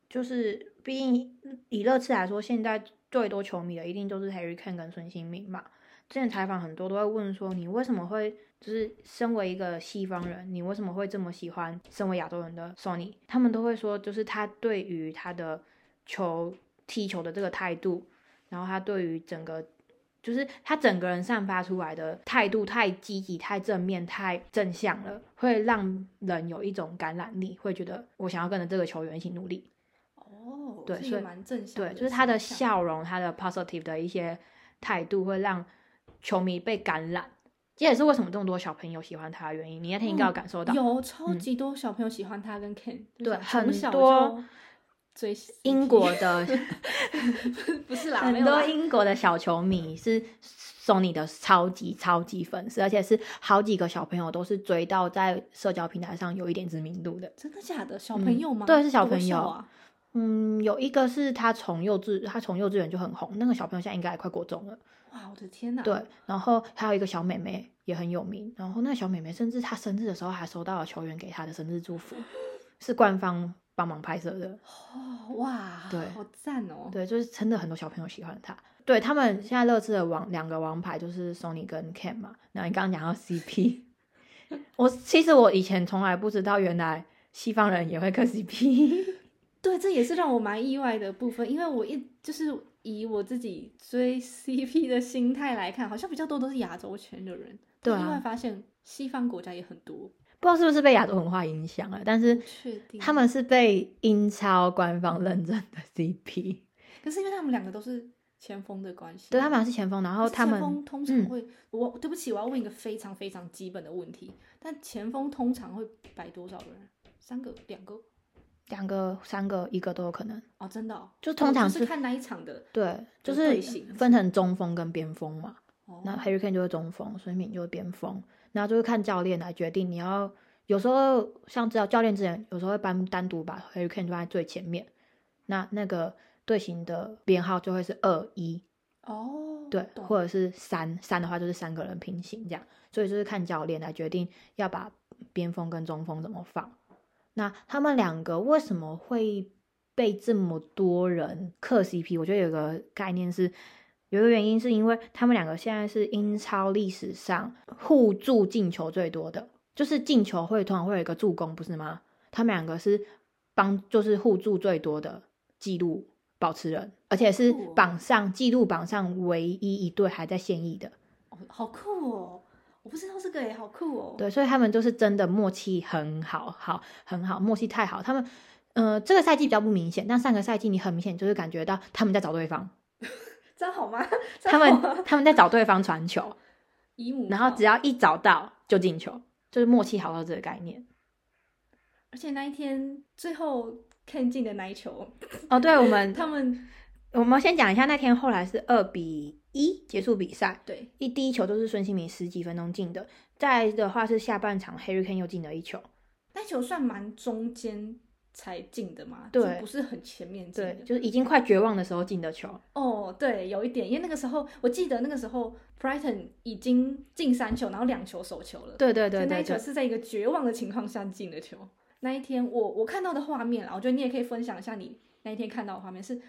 就是毕竟以热刺来说，现在最多球迷的一定都是 Harry Kane 跟孙兴民嘛。之前采访很多都会问说，你为什么会就是身为一个西方人，你为什么会这么喜欢身为亚洲人的 Sony？他们都会说，就是他对于他的球踢球的这个态度，然后他对于整个就是他整个人散发出来的态度太积极、太正面、太正向了，会让人有一种感染力，会觉得我想要跟着这个球员一起努力。哦，对所以蛮正向对，就是他的。笑容，他的 positive 的一些态度，会让球迷被感染。这也是为什么这么多小朋友喜欢他的原因。你那天应该有感受到，有超级多小朋友喜欢他跟 Ken，、对很多就追英国的 不是啦，很多英国的小球迷是 Sony 的超级超级粉丝，而且是好几个小朋友都是追到在社交平台上有一点知名度的。真的假的？小朋友吗？对是小朋友啊。嗯，有一个是他从幼稚，他从幼稚园就很红，那个小朋友现在应该也快国中了。哇，我的天哪！对，然后还有一个小妹妹也很有名，然后那个小妹妹甚至她生日的时候还收到了球员给她的生日祝福，是官方帮忙拍摄的。哦，哇，对好赞哦。对，就是真的很多小朋友喜欢她。对他们现在乐视的王两个王牌就是 Sony 跟 Cam 嘛。那你刚刚讲到 CP，我其实我以前从来不知道，原来西方人也会磕 CP。对，这也是让我蛮意外的部分，因为我一就是以我自己追 CP 的心态来看，好像比较多都是亚洲圈的人，对啊意外发现西方国家也很多。不知道是不是被亚洲文化影响了，但是他们是被英超官方认证的 CP。可是因为他们两个都是前锋的关系，对他们是前锋，然后他们前锋通常嗯会，我对不起，我要问一个非常非常基本的问题，但前锋通常会摆多少人？三个、两个？两个、三个、一个都有可能。哦，真的、哦，就通常是是看哪一场的。对，就就是分成中锋跟边锋嘛。哦，那 Harry Kane 就是中锋，孙敏就是边锋，然后就是看教练来决定你要。有时候像知道教练之前有时候会单单独把 Harry Kane 放在最前面，那那个队形的编号就会是二一，哦，对，懂或者是三三的话就是三个人平行这样，所以就是看教练来决定要把边锋跟中锋怎么放。那他们两个为什么会被这么多人磕 CP？我觉得有个概念是，有一个原因是因为他们两个现在是英超历史上互助进球最多的，就是进球会通常会有一个助攻，不是吗？他们两个是帮就是互助最多的记录保持人，而且是榜上记录榜上唯一一对还在现役的。哦好酷哦！我不知道这个诶，好酷哦。对，所以他们就是真的默契很好，好很好，默契太好。他们，呃，这个赛季比较不明显，但上个赛季你很明显就是感觉到他们在找对方，这样好吗？他们他们在找对方传球，姨母然后只要一找到就进球，就是默契好到这个概念。而且那一天最后看进的那一球，哦，对，我们他们我们先讲一下那天后来是二比一结束比赛，对一第一球都是孙兴民十几分钟进的，再来的话是下半场 Harry Kane 又进了一球，那球算蛮中间才进的嘛，对就不是很前面进的。对，就是已经快绝望的时候进的球。哦，对，有一点，因为那个时候我记得那个时候 Brighton 已经进三球，然后两球手球了。对对对对那一球是在一个绝望的情况下进的球。那一天我我看到的画面啦，我觉得你也可以分享一下你那一天看到的画面是。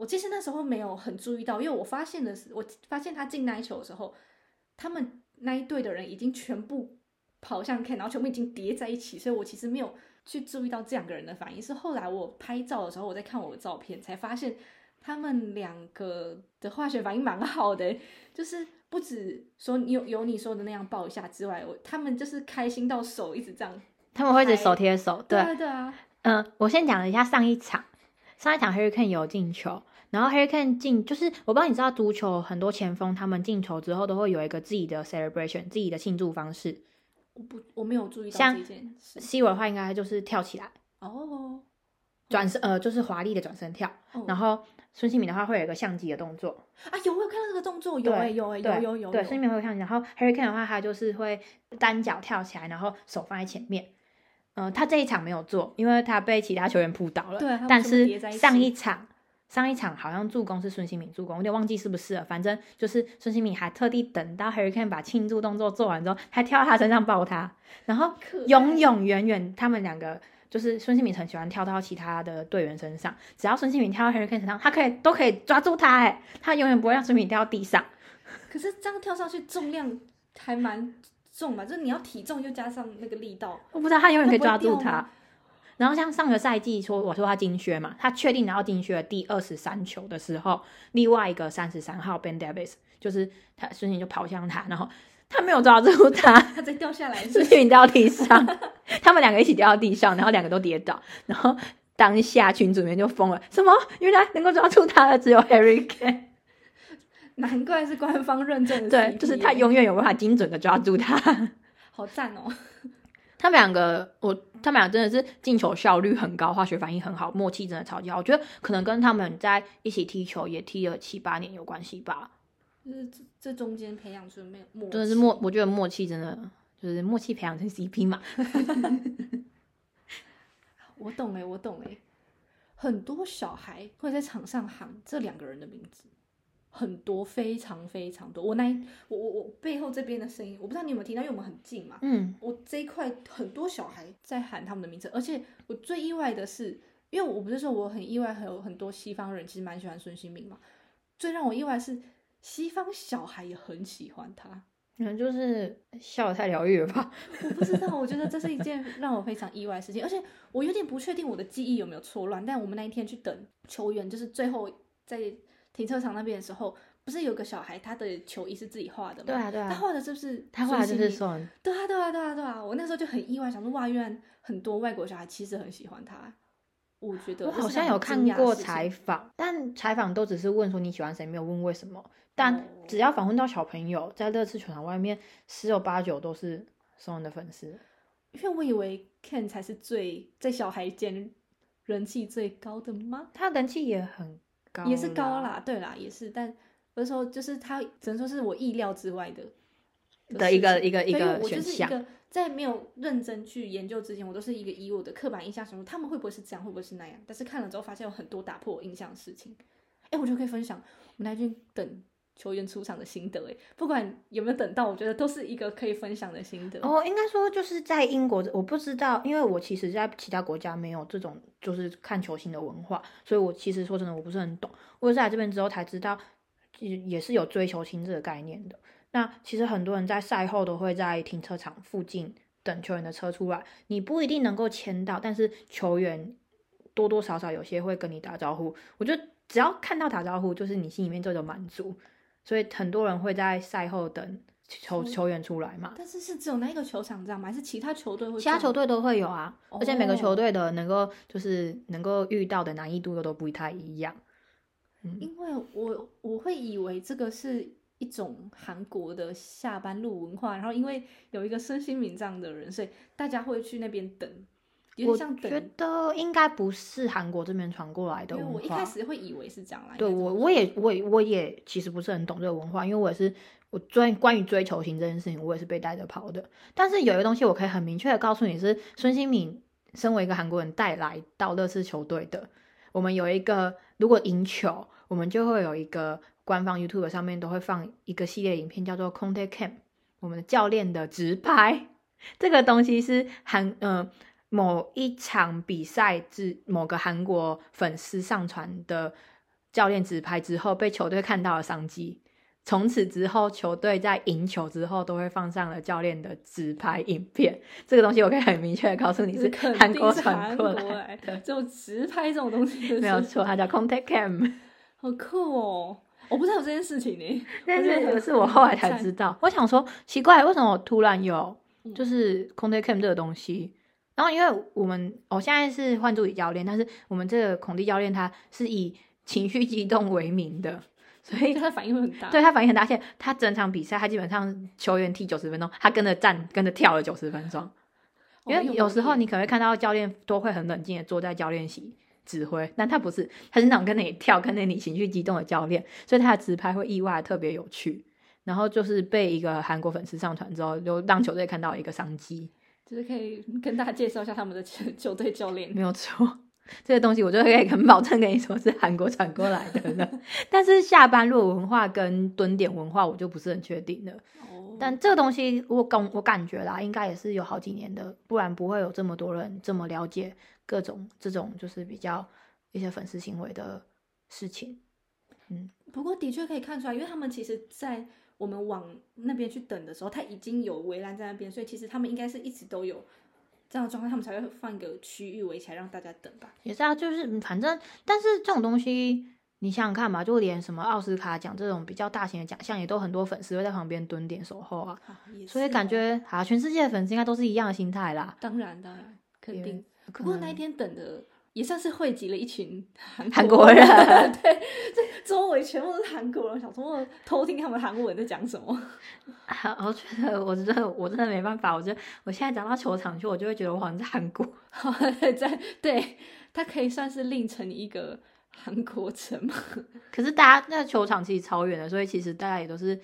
我其实那时候没有很注意到，因为我发现的是，我发现他进那一球的时候，他们那一队的人已经全部跑向 Ken，然后全部已经叠在一起，所以我其实没有去注意到这两个人的反应。是后来我拍照的时候，我在看我的照片，才发现他们两个的化学反应蛮好的，就是不止说你有有你说的那样抱一下之外，我他们就是开心到手一直这样。他们会一直手贴手，对，啊对啊，嗯，我先讲一下上一场，上一场 Hurricane 有进球，然后 Harry Kane 进，就是我不知道你知道足球很多前锋他们进球之后都会有一个自己的 celebration，自己的庆祝方式。我不我没有注意到像这件事。C 罗的话应该就是跳起来，哦，转身呃就是华丽的转身跳，哦然后孙兴敏的话会有一个相机的动作，啊，有我有看到这个动作，有对哎、有哎、对有有有对，孙兴敏会有相机，然后 Harry Kane 的话他就是会单脚跳起来，然后手放在前面。嗯、他这一场没有做，因为他被其他球员扑倒了。对但是上一场，上一场好像助攻是孙兴民助攻，有点忘记是不是了。反正就是孙兴民还特地等到 Harry Kane 把庆祝动作做完之后，还跳到他身上抱他，然后永永远远他们两个。就是孙兴民很喜欢跳到其他的队员身上，只要孙兴民跳到 Harry Kane 身上，他可以都可以抓住他，哎，他永远不会让孙兴民掉到地上。可是这样跳上去重量还蛮重嘛，就是你要体重又加上那个力道，我不知道他永远可以抓住他吗。然后像上个赛季说，我说他金靴嘛，他确定拿到金靴的第二十三球的时候，另外一个三十三号 Ben Davis 就是他孙兴就跑向他，然后他没有抓住他，他再掉下来孙 是兴民掉到地上，他们两个一起掉到地上，然后两个都跌倒，然后当下群主里面就疯了，什么原来能够抓住他的只有 Harry Kane，难怪是官方认证的，对，就是他永远有办法精准的抓住他。好赞哦。他们两个，我他们俩真的是进球效率很高，化学反应很好，默契真的超级好。我觉得可能跟他们在一起踢球也踢了七八年有关系吧。就是这这中间培养出没有默契，真的是默，我觉得默契真的就是默契培养成 CP 嘛。我懂哎，我懂哎。很多小孩会在场上喊这两个人的名字，很多，非常非常多。我那我我我背后这边的声音，我不知道你有没有听到，因为我们很近嘛。嗯，我这一块很多小孩在喊他们的名字，而且我最意外的是，因为我不是说我很意外，还有很多西方人其实蛮喜欢孙兴民嘛。最让我意外的是，西方小孩也很喜欢他。可能就是笑得太疗愈了吧。我不知道，我觉得这是一件让我非常意外的事情，而且我有点不确定我的记忆有没有错乱。但我们那一天去等球员，就是最后在停车场那边的时候，不是有个小孩他的球衣是自己画的吗？对啊，对啊，他画的是不是他画的就孙兴民是说，对啊，对啊，对啊，对啊！我那时候就很意外，想说哇，原来很多外国小孩其实很喜欢他。我觉得我好像有看过采访，但采访都只是问说你喜欢谁，没有问为什么。但哦只要访问到小朋友，在乐视球场外面，十有八九都是松恩的粉丝。因为我以为 Ken 才是最在小孩间人气最高的吗？他人气也很高，也是高。啦，对啦，也是，但有的时候就是他只能说是我意料之外的的一个一个一个选项就是一个在没有认真去研究之前，我都是一个以我的刻板印象想说他们会不会是这样，会不会是那样，但是看了之后发现有很多打破我印象的事情。哎，我就可以分享，我们那天等球员出场的心得，哎，不管有没有等到，我觉得都是一个可以分享的心得。哦，应该说就是在英国，我不知道，因为我其实在其他国家没有这种就是看球星的文化，所以我其实说真的我不是很懂。我是来这边之后才知道，也也是有追求星这个概念的。那其实很多人在赛后都会在停车场附近等球员的车出来，你不一定能够签到，但是球员多多少少有些会跟你打招呼。我觉得只要看到打招呼，就是你心里面就有满足。所以很多人会在赛后等球球员出来嘛。但是是只有那一个球场这样吗？还是其他球队会？其他球队都会有啊，而且每个球队的能够就是能够遇到的难易度又都不太一样。嗯，因为我我会以为这个是一种韩国的下班路文化，然后因为有一个身心敏障的人，所以大家会去那边等。我觉得应该不是韩国这边传过来的文化。我一开始会以为是这样来。对我，我也，我，我也其实不是很懂这个文化，因为我也是我追关于追求型这件事情，我也是被带着跑的。但是有一个东西我可以很明确的告诉你是，孙兴敏身为一个韩国人带来到乐视球队的。我们有一个如果赢球，我们就会有一个官方 YouTube 上面都会放一个系列影片，叫做 Conte Camp，我们的教练的直拍。这个东西是韩嗯。某一场比赛之某个韩国粉丝上传的教练直拍之后，被球队看到了商机。从此之后，球队在赢球之后都会放上了教练的直拍影片。这个东西我可以很明确的告诉你是韩国传过来的。这种直拍这种东西没有错，它叫 Contact Cam，好酷哦！我不知道有这件事情呢，但是是我后来才知道。我想说，奇怪，为什么我突然有就是 Contact Cam 这个东西？然后，因为我们我现在是换助理教练，但是我们这个孔蒂教练他是以情绪激动为名的，所以他反应会很大。对他反应很大，而且他整场比赛他基本上球员踢九十分钟，他跟着站跟着跳了九十分钟。因为有时候你可能会看到教练都会很冷静的坐在教练席指挥，但他不是，他是那种跟着你跳、跟着你情绪激动的教练，所以他的直拍会意外特别有趣。然后就是被一个韩国粉丝上传之后，就让球队看到一个商机。就是可以跟大家介绍一下他们的球队教练，没有错。这些东西我就可以很保证跟你说是韩国传过来的了。但是下班路文化跟蹲点文化我就不是很确定了。哦。但这个东西我感我感觉啦，应该也是有好几年的，不然不会有这么多人这么了解各种这种就是比较一些粉丝行为的事情。嗯。不过的确可以看出来，因为他们其实，在。我们往那边去等的时候，他已经有围栏在那边，所以其实他们应该是一直都有这样的状况，他们才会放一个区域围起来让大家等吧。也是啊，就是反正，但是这种东西你想想看嘛，就连什么奥斯卡奖这种比较大型的奖项，也都很多粉丝会在旁边蹲点守候啊。所以感觉啊，全世界的粉丝应该都是一样的心态啦。当然，当然，肯定。不过那一天等的。也算是汇集了一群韩国人，对，这周围全部都是韩国人，想说偷听他们韩文在讲什么。我觉得，我真的，我真的没办法。我觉得我现在讲到球场去，我就会觉得我好像在韩国。在，对，它可以算是另成一个韩国城嘛。可是大家那球场其实超远的，所以其实大家也都是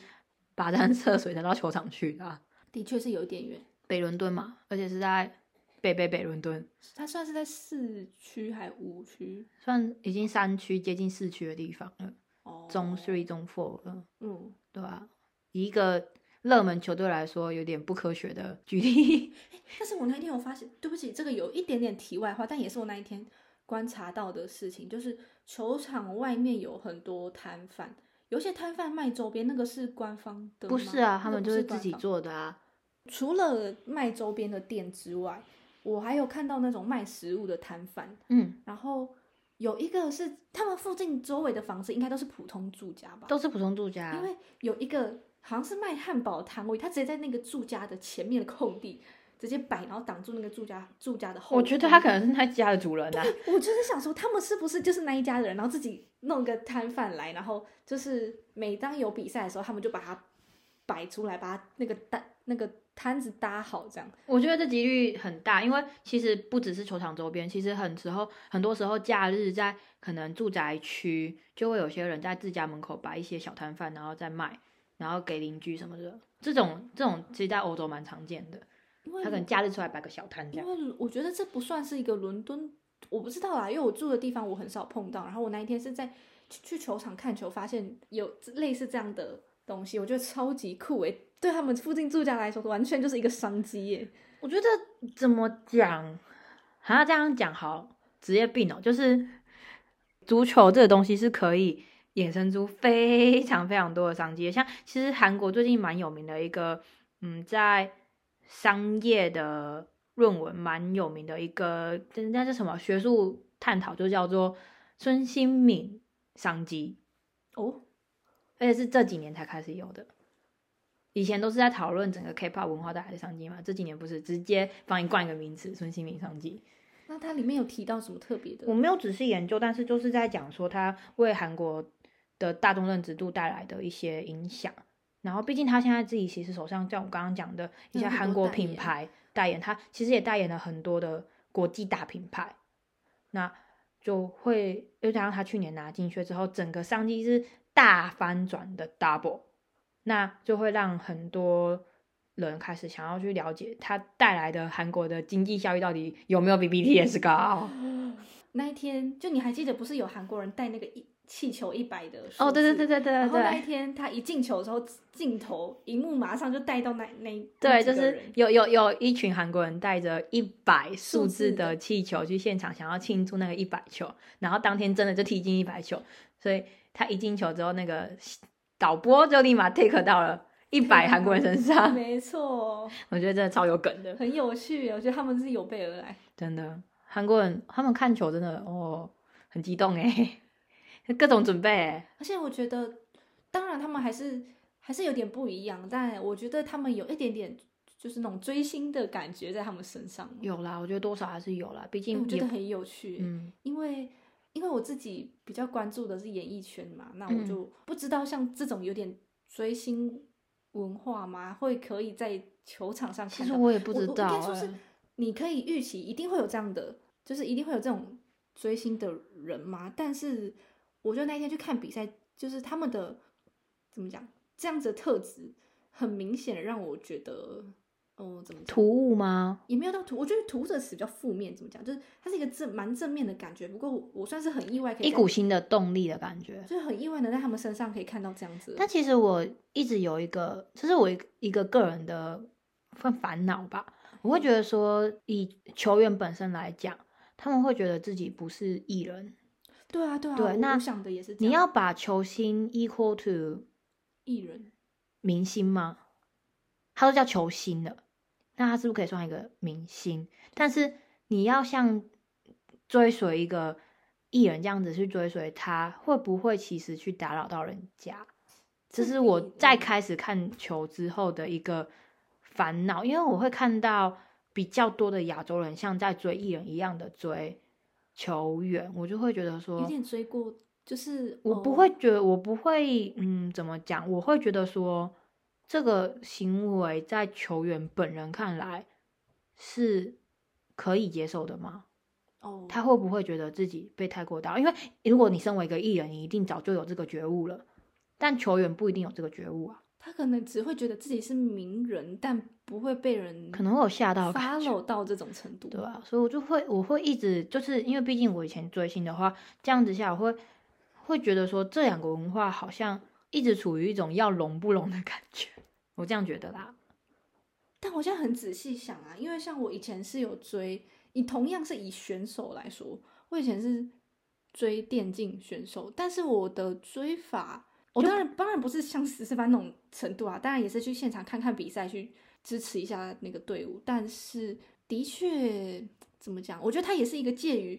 跋山涉水才到球场去的。的确是有点远，北伦敦嘛，而且是在。北北北伦敦，它算是在市区还五区？算已经三区接近市区的地方了。哦，中 three 中 four 了。嗯，对吧？以一个热门球队来说，有点不科学的距离。但是我那天我发现，对不起，这个有一点点题外话，但也是我那一天观察到的事情，就是球场外面有很多摊贩，有些摊贩卖周边，那个是官方的不是啊，他们就是自己做的啊。除了卖周边的店之外。我还有看到那种卖食物的摊贩，嗯，然后有一个是他们附近周围的房子应该都是普通住家吧，都是普通住家，因为有一个好像是卖汉堡的摊位，他直接在那个住家的前面的空地直接摆，然后挡住那个住家住家的后。我觉得他可能是那家的主人啊。我就是想说，他们是不是就是那一家的人，然后自己弄个摊贩来，然后就是每当有比赛的时候，他们就把它摆出来，把那个单那个。摊子搭好，这样我觉得这几率很大，因为其实不只是球场周边，其实很时候很多时候假日在可能住宅区就会有些人在自家门口摆一些小摊贩，然后再卖，然后给邻居什么的。这种这种其实在欧洲蛮常见的，他可能假日出来摆个小摊这样。因为我觉得这不算是一个伦敦，我不知道啦，因为我住的地方我很少碰到。然后我那一天是在去去球场看球，发现有类似这样的东西，我觉得超级酷诶。对他们附近住家来说，完全就是一个商机耶。我觉得怎么讲，还要这样讲好，职业病哦，就是足球这个东西是可以衍生出非常非常多的商机。像其实韩国最近蛮有名的一个，嗯，在商业的论文蛮有名的一个，人家是什么学术探讨，就叫做孙兴敏商机哦，而且是这几年才开始有的。以前都是在讨论整个 K-pop 文化带来的商机嘛，这几年不是直接帮你冠一个名词“孙兴民商机”。那它里面有提到什么特别的？我没有仔细研究，但是就是在讲说它为韩国的大众认知度带来的一些影响。然后，毕竟他现在自己其实手上，像我刚刚讲的一些韩国品牌代言，他其实也代言了很多的国际大品牌。那就会又加上他去年拿金靴之后，整个商机是大翻转的 double。那就会让很多人开始想要去了解它带来的韩国的经济效益到底有没有比 BTS 高。那一天，就你还记得不是有韩国人带那个一气球一百的？哦，对对对对对对。然后那一天他一进球的时候，镜头荧幕马上就带到那那对，就是有有有一群韩国人带着一百数字的气球去现场，想要庆祝那个一百球，然后当天真的就踢进一百球，所以他一进球之后那个。导播就立马 take 到了一百韩国人身上，没错，我觉得真的超有梗的，很有趣。我觉得他们是有备而来，真的，韩国人他们看球真的哦，很激动哎，各种准备。而且我觉得，当然他们还是还是有点不一样，但我觉得他们有一点点就是那种追星的感觉在他们身上。有啦，我觉得多少还是有啦，毕竟我觉得很有趣，嗯，因为。因为我自己比较关注的是演艺圈嘛，那我就不知道像这种有点追星文化吗？会可以在球场上看到？其实我也不知道。应该说是你可以预期一定会有这样的，就是一定会有这种追星的人吗？但是我觉得那天去看比赛，就是他们的怎么讲，这样子的特质很明显的让我觉得。哦，怎么突兀吗？也没有到突，我觉得“突”这个词比较负面。怎么讲？就是它是一个正蛮正面的感觉。不过我算是很意外，可以一股新的动力的感觉，就是很意外的在他们身上可以看到这样子。但其实我一直有一个，这是我一个个人的份烦恼吧。我会觉得说，以球员本身来讲，他们会觉得自己不是艺人。对啊，对啊，对。那想的也是，你要把球星 equal to 艺人、明星吗？他都叫球星了。那他是不是可以算一个明星？但是你要像追随一个艺人这样子去追随他，会不会其实去打扰到人家？这是我在开始看球之后的一个烦恼，因为我会看到比较多的亚洲人像在追艺人一样的追球员，我就会觉得说有点追过，就是我不会觉得，我不会，嗯，怎么讲？我会觉得说。这个行为在球员本人看来是可以接受的吗？哦，他会不会觉得自己被太过打？因为如果你身为一个艺人，你一定早就有这个觉悟了，但球员不一定有这个觉悟啊。他可能只会觉得自己是名人，但不会被人可能会有吓到 follow 到这种程度，对吧？所以我就会我会一直就是因为毕竟我以前追星的话，这样子下我会会觉得说这两个文化好像一直处于一种要融不融的感觉。我这样觉得啦，但我现在很仔细想啊，因为像我以前是有追，以同样是以选手来说，我以前是追电竞选手，但是我的追法，我当然当然不是像十四班那种程度啊，当然也是去现场看看比赛，去支持一下那个队伍，但是的确怎么讲，我觉得他也是一个介于。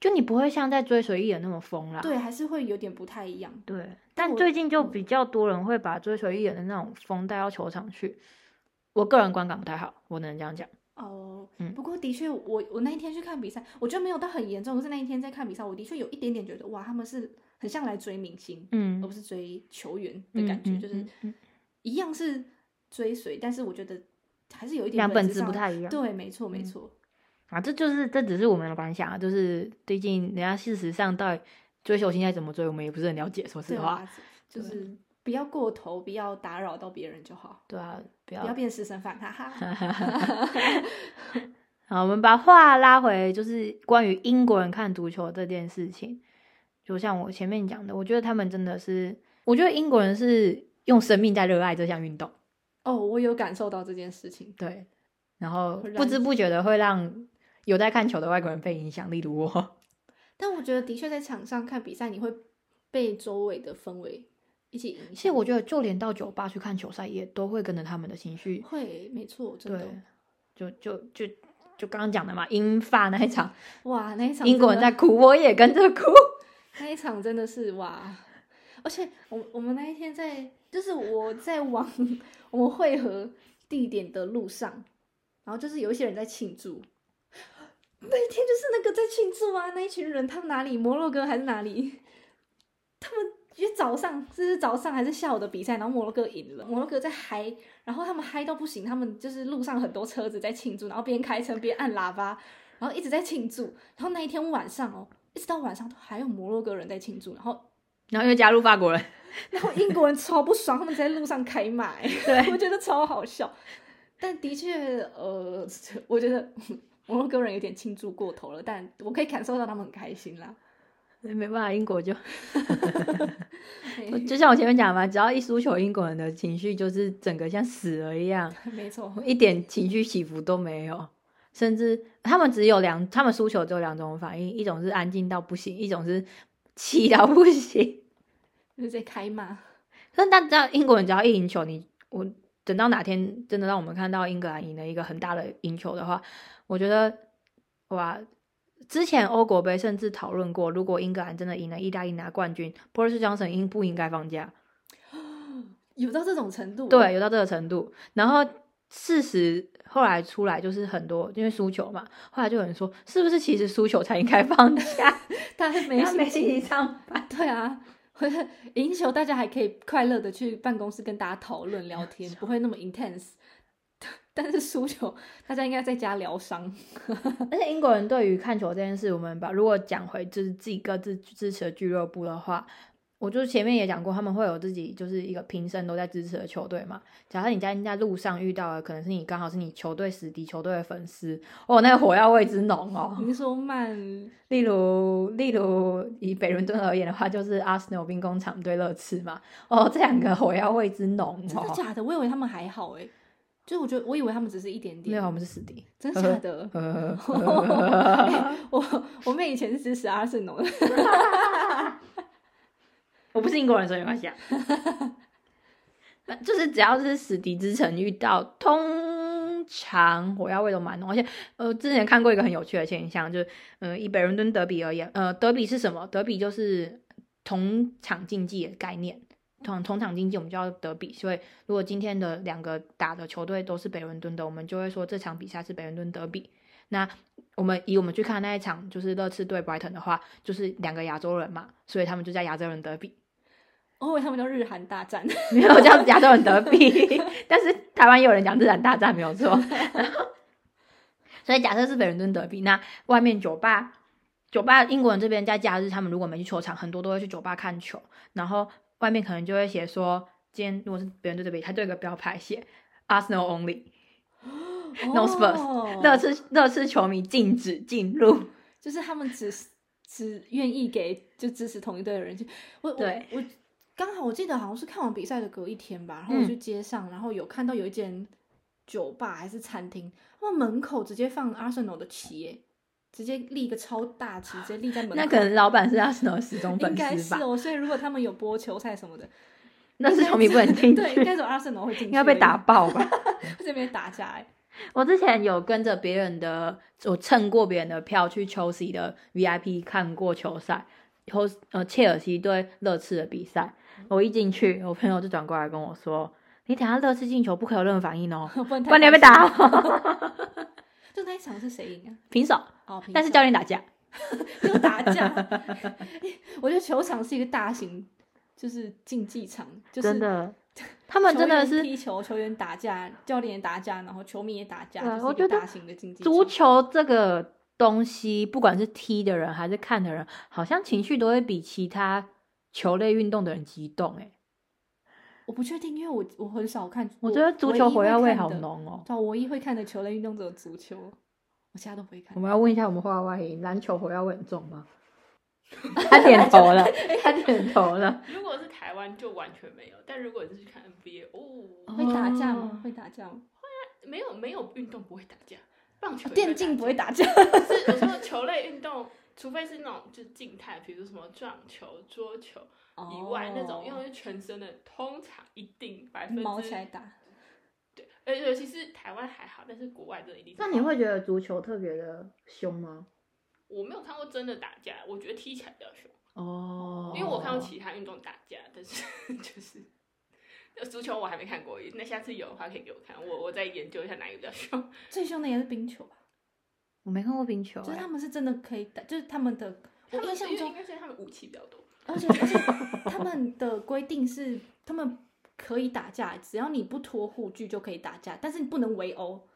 就你不会像在追随艺人那么疯啦，对，还是会有点不太一样。对，但最近就比较多人会把追随艺人的那种疯带到球场去，我个人观感不太好，我能这样讲。哦，嗯，不过的确，我我那一天去看比赛，我觉得没有到很严重，可是那一天在看比赛，我的确有一点点觉得，哇，他们是很像来追明星，嗯，而不是追球员的感觉，就是一样是追随，但是我觉得还是有一点本质不太一样。对，没错，没错。啊，这就是这只是我们的观想啊，就是最近人家事实上到底追求现在怎么追，我们也不是很了解。说实话，就是不要过头，不要打扰到别人就好。对啊，不要不要变私生饭，哈哈。好，我们把话拉回，就是关于英国人看足球这件事情。就像我前面讲的，我觉得他们真的是，我觉得英国人是用生命在热爱这项运动，哦，我有感受到这件事情。对，然后不知不觉的会让有在看球的外国人被影响，例如我。但我觉得的确在场上看比赛，你会被周围的氛围一起影响。其实我觉得，就连到酒吧去看球赛，也都会跟着他们的情绪。会，没错，真的对。，就就就就刚刚讲的嘛，英法那一场，哇，那一场英国人在哭，我也跟着哭。那一场真的是哇！而且我我们那一天在，就是我在往 我们汇合地点的路上，然后就是有一些人在庆祝。那一天就是那个在庆祝啊，那一群人他们哪里？摩洛哥还是哪里？他们因为早上这是早上还是下午的比赛，然后摩洛哥赢了，摩洛哥在嗨，然后他们嗨到不行，他们就是路上很多车子在庆祝，然后边开车边按喇叭，然后一直在庆祝。然后那一天晚上哦，一直到晚上都还有摩洛哥人在庆祝，然后 然后又加入法国人，然后英国人超不爽，他们在路上开骂、欸，对我觉得超好笑。但的确，呃，我觉得摩洛哥人有点庆祝过头了，但我可以感受到他们很开心啦。没办法，英国就 就像我前面讲嘛，只要一输球，英国人的情绪就是整个像死了一样，没错，一点情绪起伏都没有。甚至他们只有两，他们输球只有两种反应，一种是安静到不行，一种是气到不行。就是在开骂。可是但只要英国人只要一赢球，你我等到哪天真的让我们看到英格兰赢了一个很大的赢球的话，我觉得哇，之前欧国杯甚至讨论过，如果英格兰真的赢了意大利拿冠军，波尔斯江省应不应该放假？有到这种程度？对，，有到这个程度。然后事实后来出来就是很多，因为输球嘛，后来就有人说，是不是其实输球才应该放假？大家没没没心情。上班。对啊，赢球，大家还可以快乐的去办公室跟大家讨论聊天，不会那么 intense。但是输球，大家应该在家疗伤。而且英国人对于看球这件事，我们把如果讲回就是自己各自支持的俱乐部的话，我就前面也讲过，他们会有自己就是一个平生都在支持的球队嘛。假设你在在路上遇到的，可能是你刚好是你球队死敌球队的粉丝，哦，那个火药味之浓哦。你是说慢例如，例如以北伦敦而言的话，就是阿斯 l 兵工厂对热刺嘛，哦，这两个火药味之浓真的哦。假的？我以为他们还好哎，就我觉得我以为他们只是一点点。没有，我们是死敌。真的假的？呃，我我妹以前是支持阿森纳的，我不是英国人，所以没关系啊。那就是只要是死敌之城遇到，通常火药味都蛮浓。而且，呃，之前看过一个很有趣的现象，就是，呃，以北伦敦德比而言，呃，德比是什么？德比就是同场竞技的概念。同同场竞技我们叫德比，所以如果今天的两个打的球队都是北伦敦的，我们就会说这场比赛是北伦敦德比。那我们以我们去看那一场就是热刺对 Brighton 的话，就是两个亚洲人嘛，所以他们就叫亚洲人德比。我以为他们叫日韩大战。没有叫亚洲人德比，但是台湾也有人讲日韩大战没有错。所以假设是北伦敦德比，那外面酒吧，酒吧英国人这边在假日，他们如果没去球场，很多都会去酒吧看球，然后外面可能就会写说，今天如果是北伦敦德比，他就有一个标牌写 Arsenal only，No Spurs，哦热刺热刺球迷禁止进入。就是他们只只愿意给就支持同一队的人去。我我对我刚好我记得好像是看完比赛的隔一天吧，然后我嗯去街上，然后有看到有一间酒吧还是餐厅，他们门口直接放 Arsenal 的旗耶，直接立一个超大旗，直接立在门口。那可能老板是 Arsenal 的死忠应粉丝吧，该是哦，所以如果他们有播球赛什么的，那是球迷不能进 对，应该去，只有 Arsenal 会进去，应该被打，爆吧。这边打架哎。我之前有跟着别人的，我蹭过别人的票去切尔西的 VIP 看过球赛，后呃切尔西对热刺的比赛。我一进去，我朋友就转过来跟我说：“你等下热刺进球不可以有任何反应哦，不然你要被打那一场是谁赢啊？”平手，哦，平但是教练打架。又打架。我觉得球场是一个大型，就是竞技场，就是真的，他们真的是踢球，球员打架，教练也打架，然后球迷也打架，对啊就大型的竞技足。球这个东西，不管是踢的人还是看的人，好像情绪都会比其他球类运动的人激动。哎，我不确定，因为我我很少看。我觉得足球火药味好浓。哦。对啊，我唯一会看的球类运动只有足球，我其他都不会看我。们要问一下我们话外音，篮球火药味很重吗？他点头了，他点头了。如果是台湾就完全没有，但如果你是去看 NBA，哦，会打架吗哦？会打架吗？会没有没有运动不会打架，棒球也电竞不会打打架，架，是我说球类运动，除非是那种就是静态，比如说什么撞球、桌球以外、那种，因为全身的，通常一定百分之毛起来打。对，而且尤其是台湾还好，但是国外的一定。那你会觉得足球特别的凶吗？我没有看过真的打架，我觉得踢起来比较凶。哦因为我看过其他运动打架，但是 就是足球我还没看过，那下次有的话可以给我看，我我再研究一下哪一个比较凶。最凶的应该是冰球吧？我没看过冰球、就是欸他们是真的可以打，就是他们的，我印象中应，该是他们武器比较多。而且而且他们的规定是，他们可以打架，只要你不脱护具就可以打架，但是你不能围殴。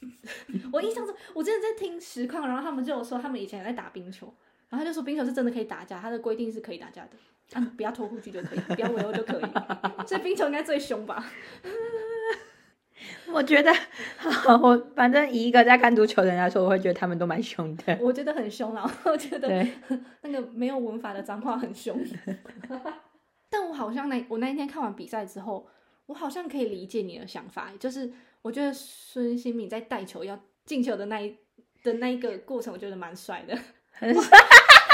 我印象中，我之前在听实况，然后他们就有说他们以前在打冰球，然后他就说冰球是真的可以打架，他的规定是可以打架的，啊，不要脱护具就可以，不要围殴就可以。所以冰球应该最凶吧？我觉得，好 我反正以一个在看足球的人来说，我会觉得他们都蛮凶的。我觉得很凶啦，我觉得，那个没有文法的脏话很凶。但我好像那我那一天看完比赛之后，我好像可以理解你的想法，就是我觉得孙兴敏在带球要进球的那一的那一个过程，我觉得蛮帅的。很帅，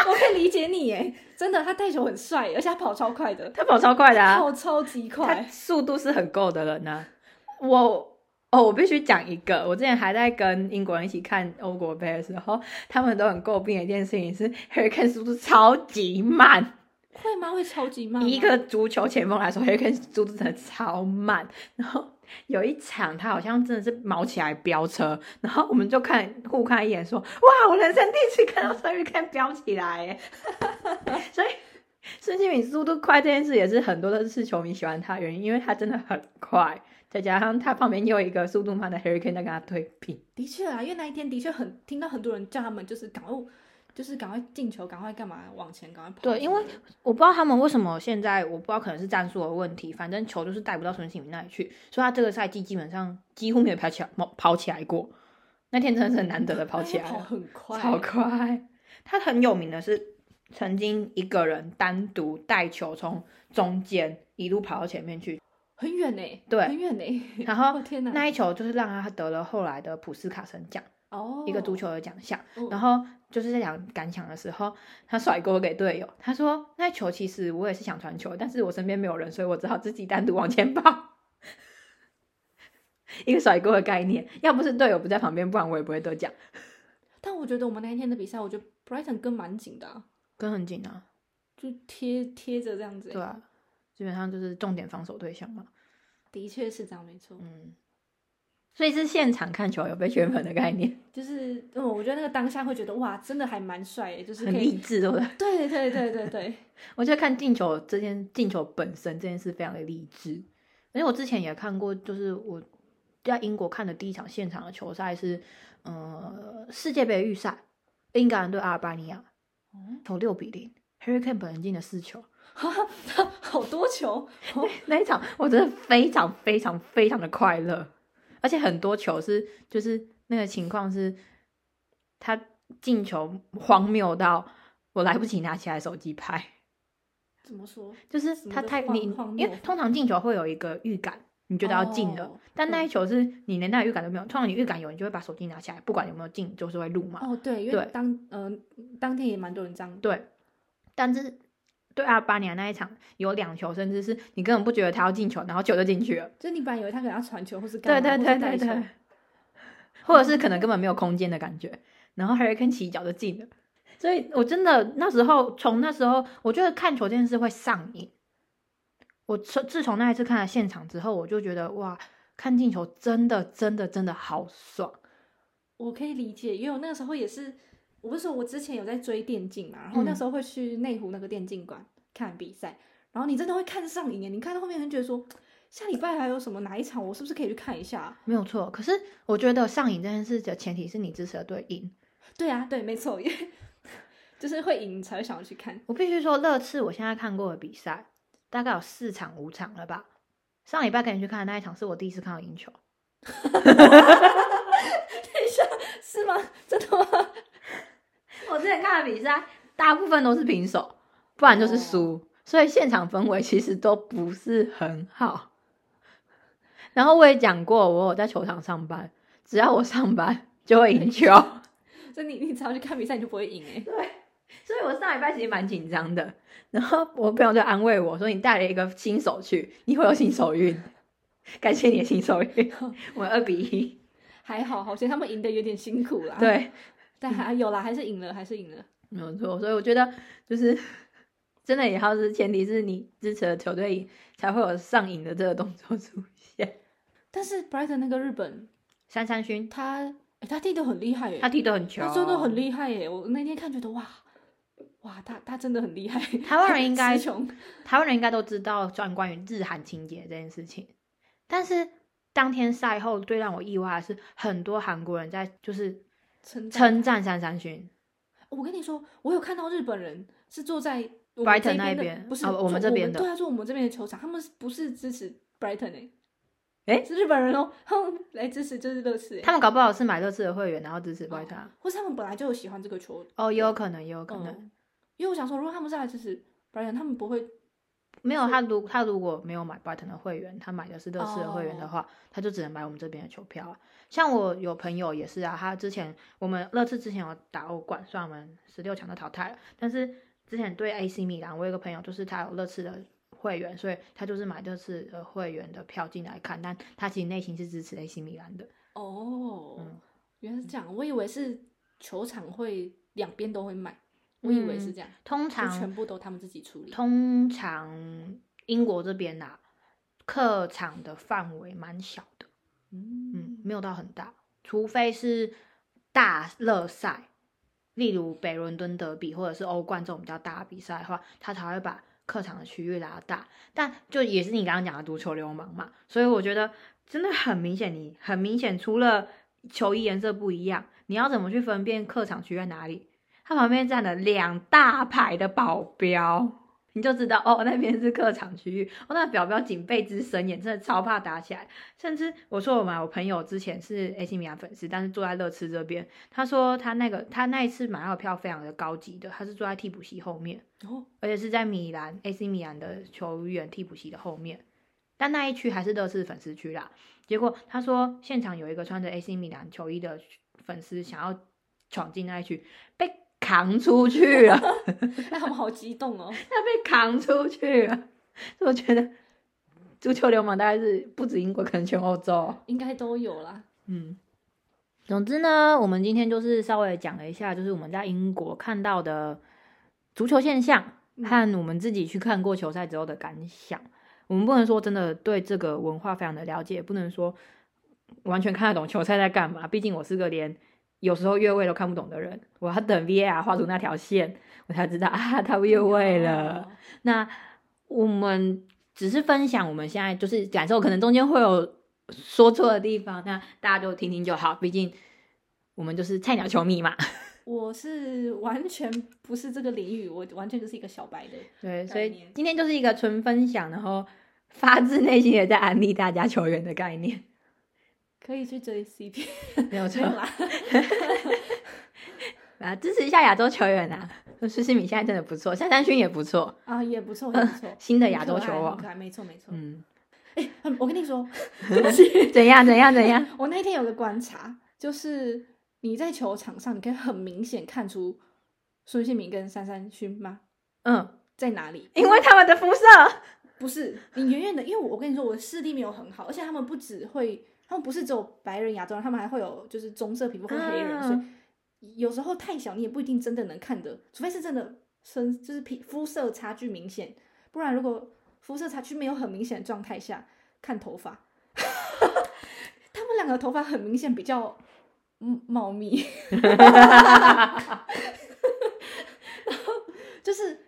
我可以理解你耶，真的，他带球很帅，而且他跑超快的，他跑超快的啊，跑超级他快。速度是很够的人呢、我哦，我必须讲一个，我之前还在跟英国人一起看欧国杯的时候，他们都很诟病的一件事情是 Hurricane 速度超级慢。会吗？会超级慢？以一个足球前锋来说，Hurricane 速度真的超慢。然后有一场他好像真的是毛起来飙车，然后我们就看互看一眼说：“哇，我人生第一次看到 Hurricane 飙起来耶！” 所以孙兴敏速度快这件事也是很多的是球迷喜欢他的原因，因为他真的很快，再加上他旁边又有一个速度慢的 Hurricane 在跟他对比。的确啊，因为那一天的确很听到很多人叫他们就是赶快，就是赶快进球，赶快干嘛往前，赶快跑。对因为我不知道他们为什么现在，我不知道可能是战术的问题，反正球就是带不到孙兴民那里去，所以他这个赛季基本上几乎没有跑起来跑跑起来过。那天真的是很难得的跑起来他跑，很快，超快。他很有名的是曾经一个人单独带球从中间一路跑到前面去，很远呢，对很远呢。然后 那一球就是让他得了后来的普斯卡森奖，哦，一个足球的奖项。嗯，然后就是在讲感想的时候，他甩锅给队友，他说：“那球其实我也是想传球，但是我身边没有人，所以我只好自己单独往前跑。”一个甩锅的概念，要不是队友不在旁边，不然我也不会得奖。但我觉得我们那一天的比赛，我觉得 Brighton 跟蛮紧的啊，跟很紧啊，就贴贴着这样子。对，啊，基本上就是重点防守对象嘛。的确是这样，没错。嗯，所以是现场看球有被圈粉的概念，就是，嗯，我觉得那个当下会觉得哇，真的还蛮帅，就是很以励志，对不对？对对对对对，我觉得看进球这件进球本身这件事非常的励志，而且我之前也看过，就是我在英国看的第一场现场的球赛是，呃，世界杯预赛，英格兰对阿尔巴尼亚，投六比零，Hurricane 本人进了四球，好多球，哦那一场我真的非常非常非常的快乐，而且很多球是就是那个情况是，他进球荒谬到我来不及拿起来手机拍。怎么说？就是他太你因为通常进球会有一个预感，你觉得要进了，哦但那一球是你连那个预感都没有。通常你预感有，你就会把手机拿起来，不管有没有进，就是会录嘛。哦，对，因为对当呃当天也蛮多人这样，对，但是对阿尔巴尼亚那一场有两球，甚至是你根本不觉得他要进球，然后球就进去了。就是你本来以为他可能要传球或是对对对对对，或者是可能根本没有空间的感觉，然后 Hurricane 起脚就进了。所以我真的那时候，从那时候，我觉得看球这件事会上瘾。我从自从那一次看了现场之后，我就觉得哇，看进球真的真的真的好爽。我可以理解，因为我那个时候也是，我不是说我之前有在追电竞嘛，然后那嗯时候会去内湖那个电竞馆看比赛，然后你真的会看上瘾耶，你看到后面很觉得说，下礼拜还有什么哪一场，我是不是可以去看一下？没有错，可是我觉得上瘾这件事的前提是你支持的队赢。对啊，对，没错，因为 就是会赢，你才会想要去看。我必须说，乐次我现在看过的比赛大概有四场五场了吧。上礼拜跟你去看的那一场是我第一次看到赢球。看比赛大部分都是平手，不然就是输，所以现场氛围其实都不是很好。然后我也讲过，我有在球场上班，只要我上班就会赢球。所以你你只要去看比赛，你就不会赢哎、对，所以我上礼拜其实蛮紧张的。然后我朋友就安慰我说：“你带了一个新手去，你会有新手运。感谢你的新手运，我们二比一。还好，好像他们赢得有点辛苦啦。，对，但还有啦，还是赢了，还是赢了。没有错。所以我觉得就是真的也要是前提是你支持的球队赢，才会有上瘾的这个动作出现。但是 Brighton 那个日本，三三勋他、诶他踢得很厉害耶，他踢得很球，他真的很厉害耶！我那天看觉得哇哇，他他真的很厉害。台湾人应该台湾人应该都知道专关于日韩情节这件事情，但是当天赛后最让我意外的是，很多韩国人在就是称赞称赞三三勋。我跟你说，我有看到日本人是坐在 Brighton 那边不是、哦我们这边的对啊，坐我们这边的球场，他们是不是支持 Brighton 哎、诶是日本人哦，他 们来支持就是乐视哎，他们搞不好是买乐视的会员，然后支持 Brighton 啊。或是他们本来就有喜欢这个球，哦，也有可能，也有可能。嗯，因为我想说，如果他们是来支持 Brighton，他们不会没有他如他如果没有买 Brighton 的会员，他买的是乐视的会员的话，他就只能买我们这边的球票啊。像我有朋友也是啊，他之前我们乐视之前有打欧冠，虽然我们十六强都淘汰了，但是之前对 AC 米兰，我有个朋友就是他有乐视的会员，所以他就是买乐视的会员的票进来看，但他其实内心是支持 AC 米兰的。哦，嗯原来是这样，我以为是球场会两边都会买，我以为是这样，就通常全部都他们自己处理。通常英国这边呐、客场的范围蛮小的。嗯嗯，没有到很大，除非是大热赛，例如北伦敦德比或者是欧冠这种比较大的比赛的话，他才会把客场的区域拉大。但就也是你刚刚讲的足球流氓嘛，所以我觉得真的很明显，你很明显除了球衣颜色不一样，你要怎么去分辨客场区在哪里？它旁边站了两大排的保镖。你就知道哦，那边是客场区域。哦，那保镖警备之森严，真的超怕打起来。甚至我说我买我朋友之前是 AC 米兰粉丝，但是坐在乐吃这边，他说他那个他那一次买到的票非常的高级的，他是坐在替补席后面，哦，而且是在米兰 AC 米兰的球员替补席的后面，但那一区还是乐视粉丝区啦。结果他说现场有一个穿着 AC 米兰球衣的粉丝想要闯进那一区，被扛出去了。那 他们好激动哦。他被扛出去了。所以我觉得足球流氓大概是不止英国，可能全欧洲。应该都有啦。嗯，总之呢，我们今天就是稍微讲了一下，就是我们在英国看到的足球现象嗯和我们自己去看过球赛之后的感想。我们不能说真的对这个文化非常的了解，不能说完全看得懂球赛在干嘛。毕竟我是个连有时候越位都看不懂的人，我要等 VAR 画出那条线，我才知道啊，他越位了。哦那我们只是分享我们现在就是感受，可能中间会有说错的地方，那大家就听听就好。毕竟我们就是菜鸟球迷嘛，我是完全不是这个领域，我完全就是一个小白的。对，所以今天就是一个纯分享，然后发自内心的在安利大家球员的概念，可以去追 CP，没有错。啦。啊，支持一下亚洲球员啊！施西米现在真的不错，夏山勋也不错，啊，也不错，也不错。新的很亚洲球王可爱没错没错。嗯，哎我跟你说，怎样怎样怎样？我那天有个观察，就是你在球场上，你可以很明显看出孙兴敏跟珊珊勋吗？嗯，在哪里？因为他们的肤色，不是你远远的，因为我我跟你说，我的视力没有很好，而且他们不只会，他们不是只有白人、亚洲人，他们还会有就是棕色皮肤或黑人，啊所以有时候太小你也不一定真的能看得，除非是真的深就是皮肤色差距明显，不然如果肤色差距没有很明显的状态下看头发，他们两个头发很明显比较嗯茂密，就是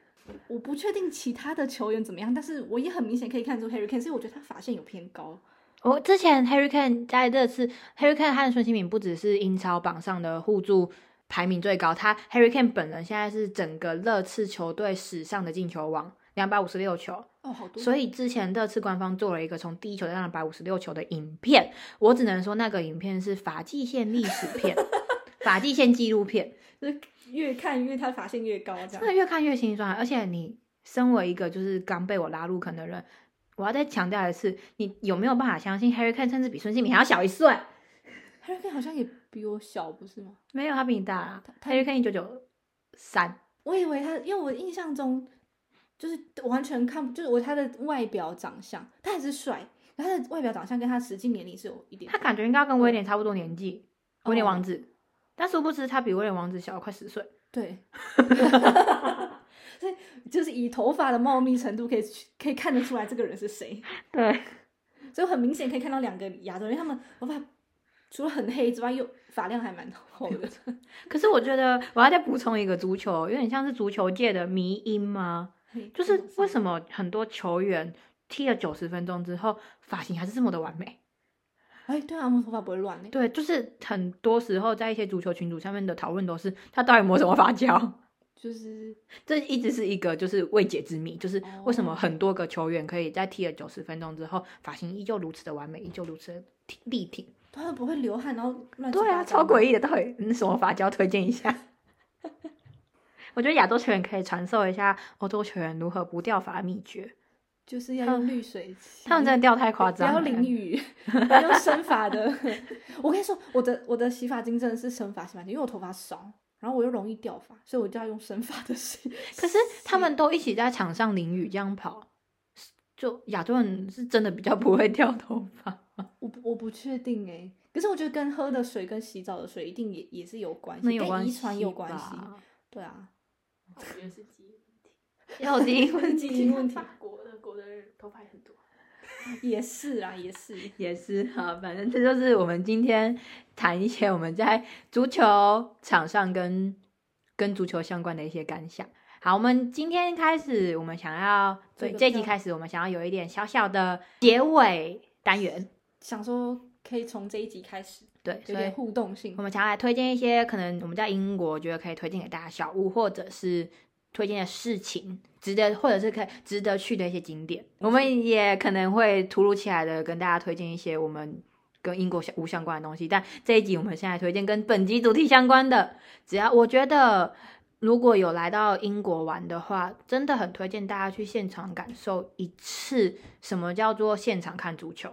我不确定其他的球员怎么样，但是我也很明显可以看出 Harry Kane，所以我觉得他发线有偏高。我之前 Harry Kane 在这次 Harry Kane 和孙兴敏不只是英超榜上的互助排名最高，他 Harry Kane 本人现在是整个热刺球队史上的进球王，两百五十六球。哦，好多。所以之前热刺官方做了一个从第一球到两百五十六球的影片，我只能说那个影片是法际线历史片，发际线纪录片，就是越看越他发现越高这样。真的越看越心酸。而且你身为一个就是刚被我拉入坑的人，我要再强调一次，你有没有办法相信 Harry Kane 甚至比孙兴民还要小一岁？Harry Kane 好像也比我小，不是吗？没有，他比你大啦。他 Harry Kane 一九九三，我以为他，因为我印象中就是完全看不，就是我他的外表长相，他还是帅，他的外表长相跟他实际年龄是有一点他感觉应该跟威廉差不多年纪，威廉哦王子。但殊不知他比威廉王子小了快十岁。对，就是以头发的茂密程度可以可以看得出来这个人是谁，对，所以很明显可以看到两个亚洲人，他们头发除了很黑之外，又发量还蛮厚的。可是我觉得我要再补充一个足球，有点像是足球界的迷因吗？就是为什么？很多球员踢了九十分钟之后，发型还是这么的完美？哎，对啊，他们头发不会乱呢。对，就是很多时候在一些足球群组上面的讨论都是他到底抹什么发胶，就是这一直是一个就是未解之谜，就是为什么哦很多个球员可以在踢了九十分钟之后，发型依旧如此的完美，依旧如此的挺立挺。他们不会流汗，然后乱七对啊，超诡异的，到底嗯什么发胶推荐一下？我觉得亚洲球员可以传授一下欧洲球员如何不掉发的秘诀。就是要用绿水器。他们真的掉太夸不要淋雨，要用生发的。我跟你说，我的我的洗发精真的是生发洗发精，因为我头发少，然后我又容易掉发，所以我就要用生发的水。可是他们都一起在场上淋雨这样跑，就亚洲人是真的比较不会掉头发。我我不确定哎，可是我觉得跟喝的水跟洗澡的水一定也也是有关系，那有关系跟遗传有关系。对啊，我觉得是基因问题。要基因 问基题因问题法国的国的人头发也很多。也是啊，也是。也是哈，反正这就是我们今天谈一些我们在足球场上跟跟足球相关的一些感想。好，我们今天开始，我们想要对这集开始，我们想要有一点小小的结尾单元，想说可以从这一集开始对，所以有点互动性我。们想要来推荐一些可能我们在英国觉得可以推荐给大家小物，或者是推荐的事情，值得或者是可以值得去的一些景点。我们也可能会突如其来的跟大家推荐一些我们跟英国相无相关的东西，但这一集我们现在推荐跟本集主题相关的。只要我觉得如果有来到英国玩的话，真的很推荐大家去现场感受一次什么叫做现场看足球。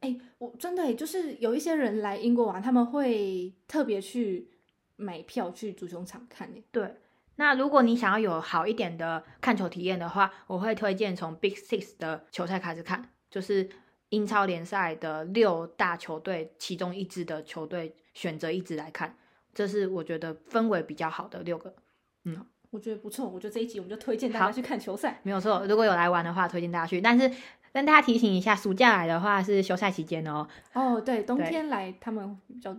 哎、我真的、欸、就是有一些人来英国玩，他们会特别去买票去足球场看诶。对，那如果你想要有好一点的看球体验的话，我会推荐从 Big Six 的球赛开始看，就是英超联赛的六大球队其中一支的球队选择一支来看，这是我觉得氛围比较好的六个。嗯我觉得不错，我觉得这一集我们就推荐大家去看球赛。没有错，如果有来玩的话，推荐大家去。但是跟大家提醒一下，暑假来的话是休赛期间哦。哦，对，冬天来他们比较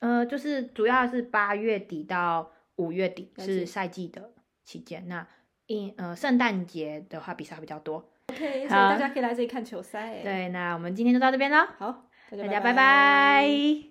呃，就是主要是八月底到五月底是赛季的期间。那因呃圣诞节的话比赛比较多。OK，所以好大家可以来这里看球赛。，对，那我们今天就到这边了，好，大大家拜拜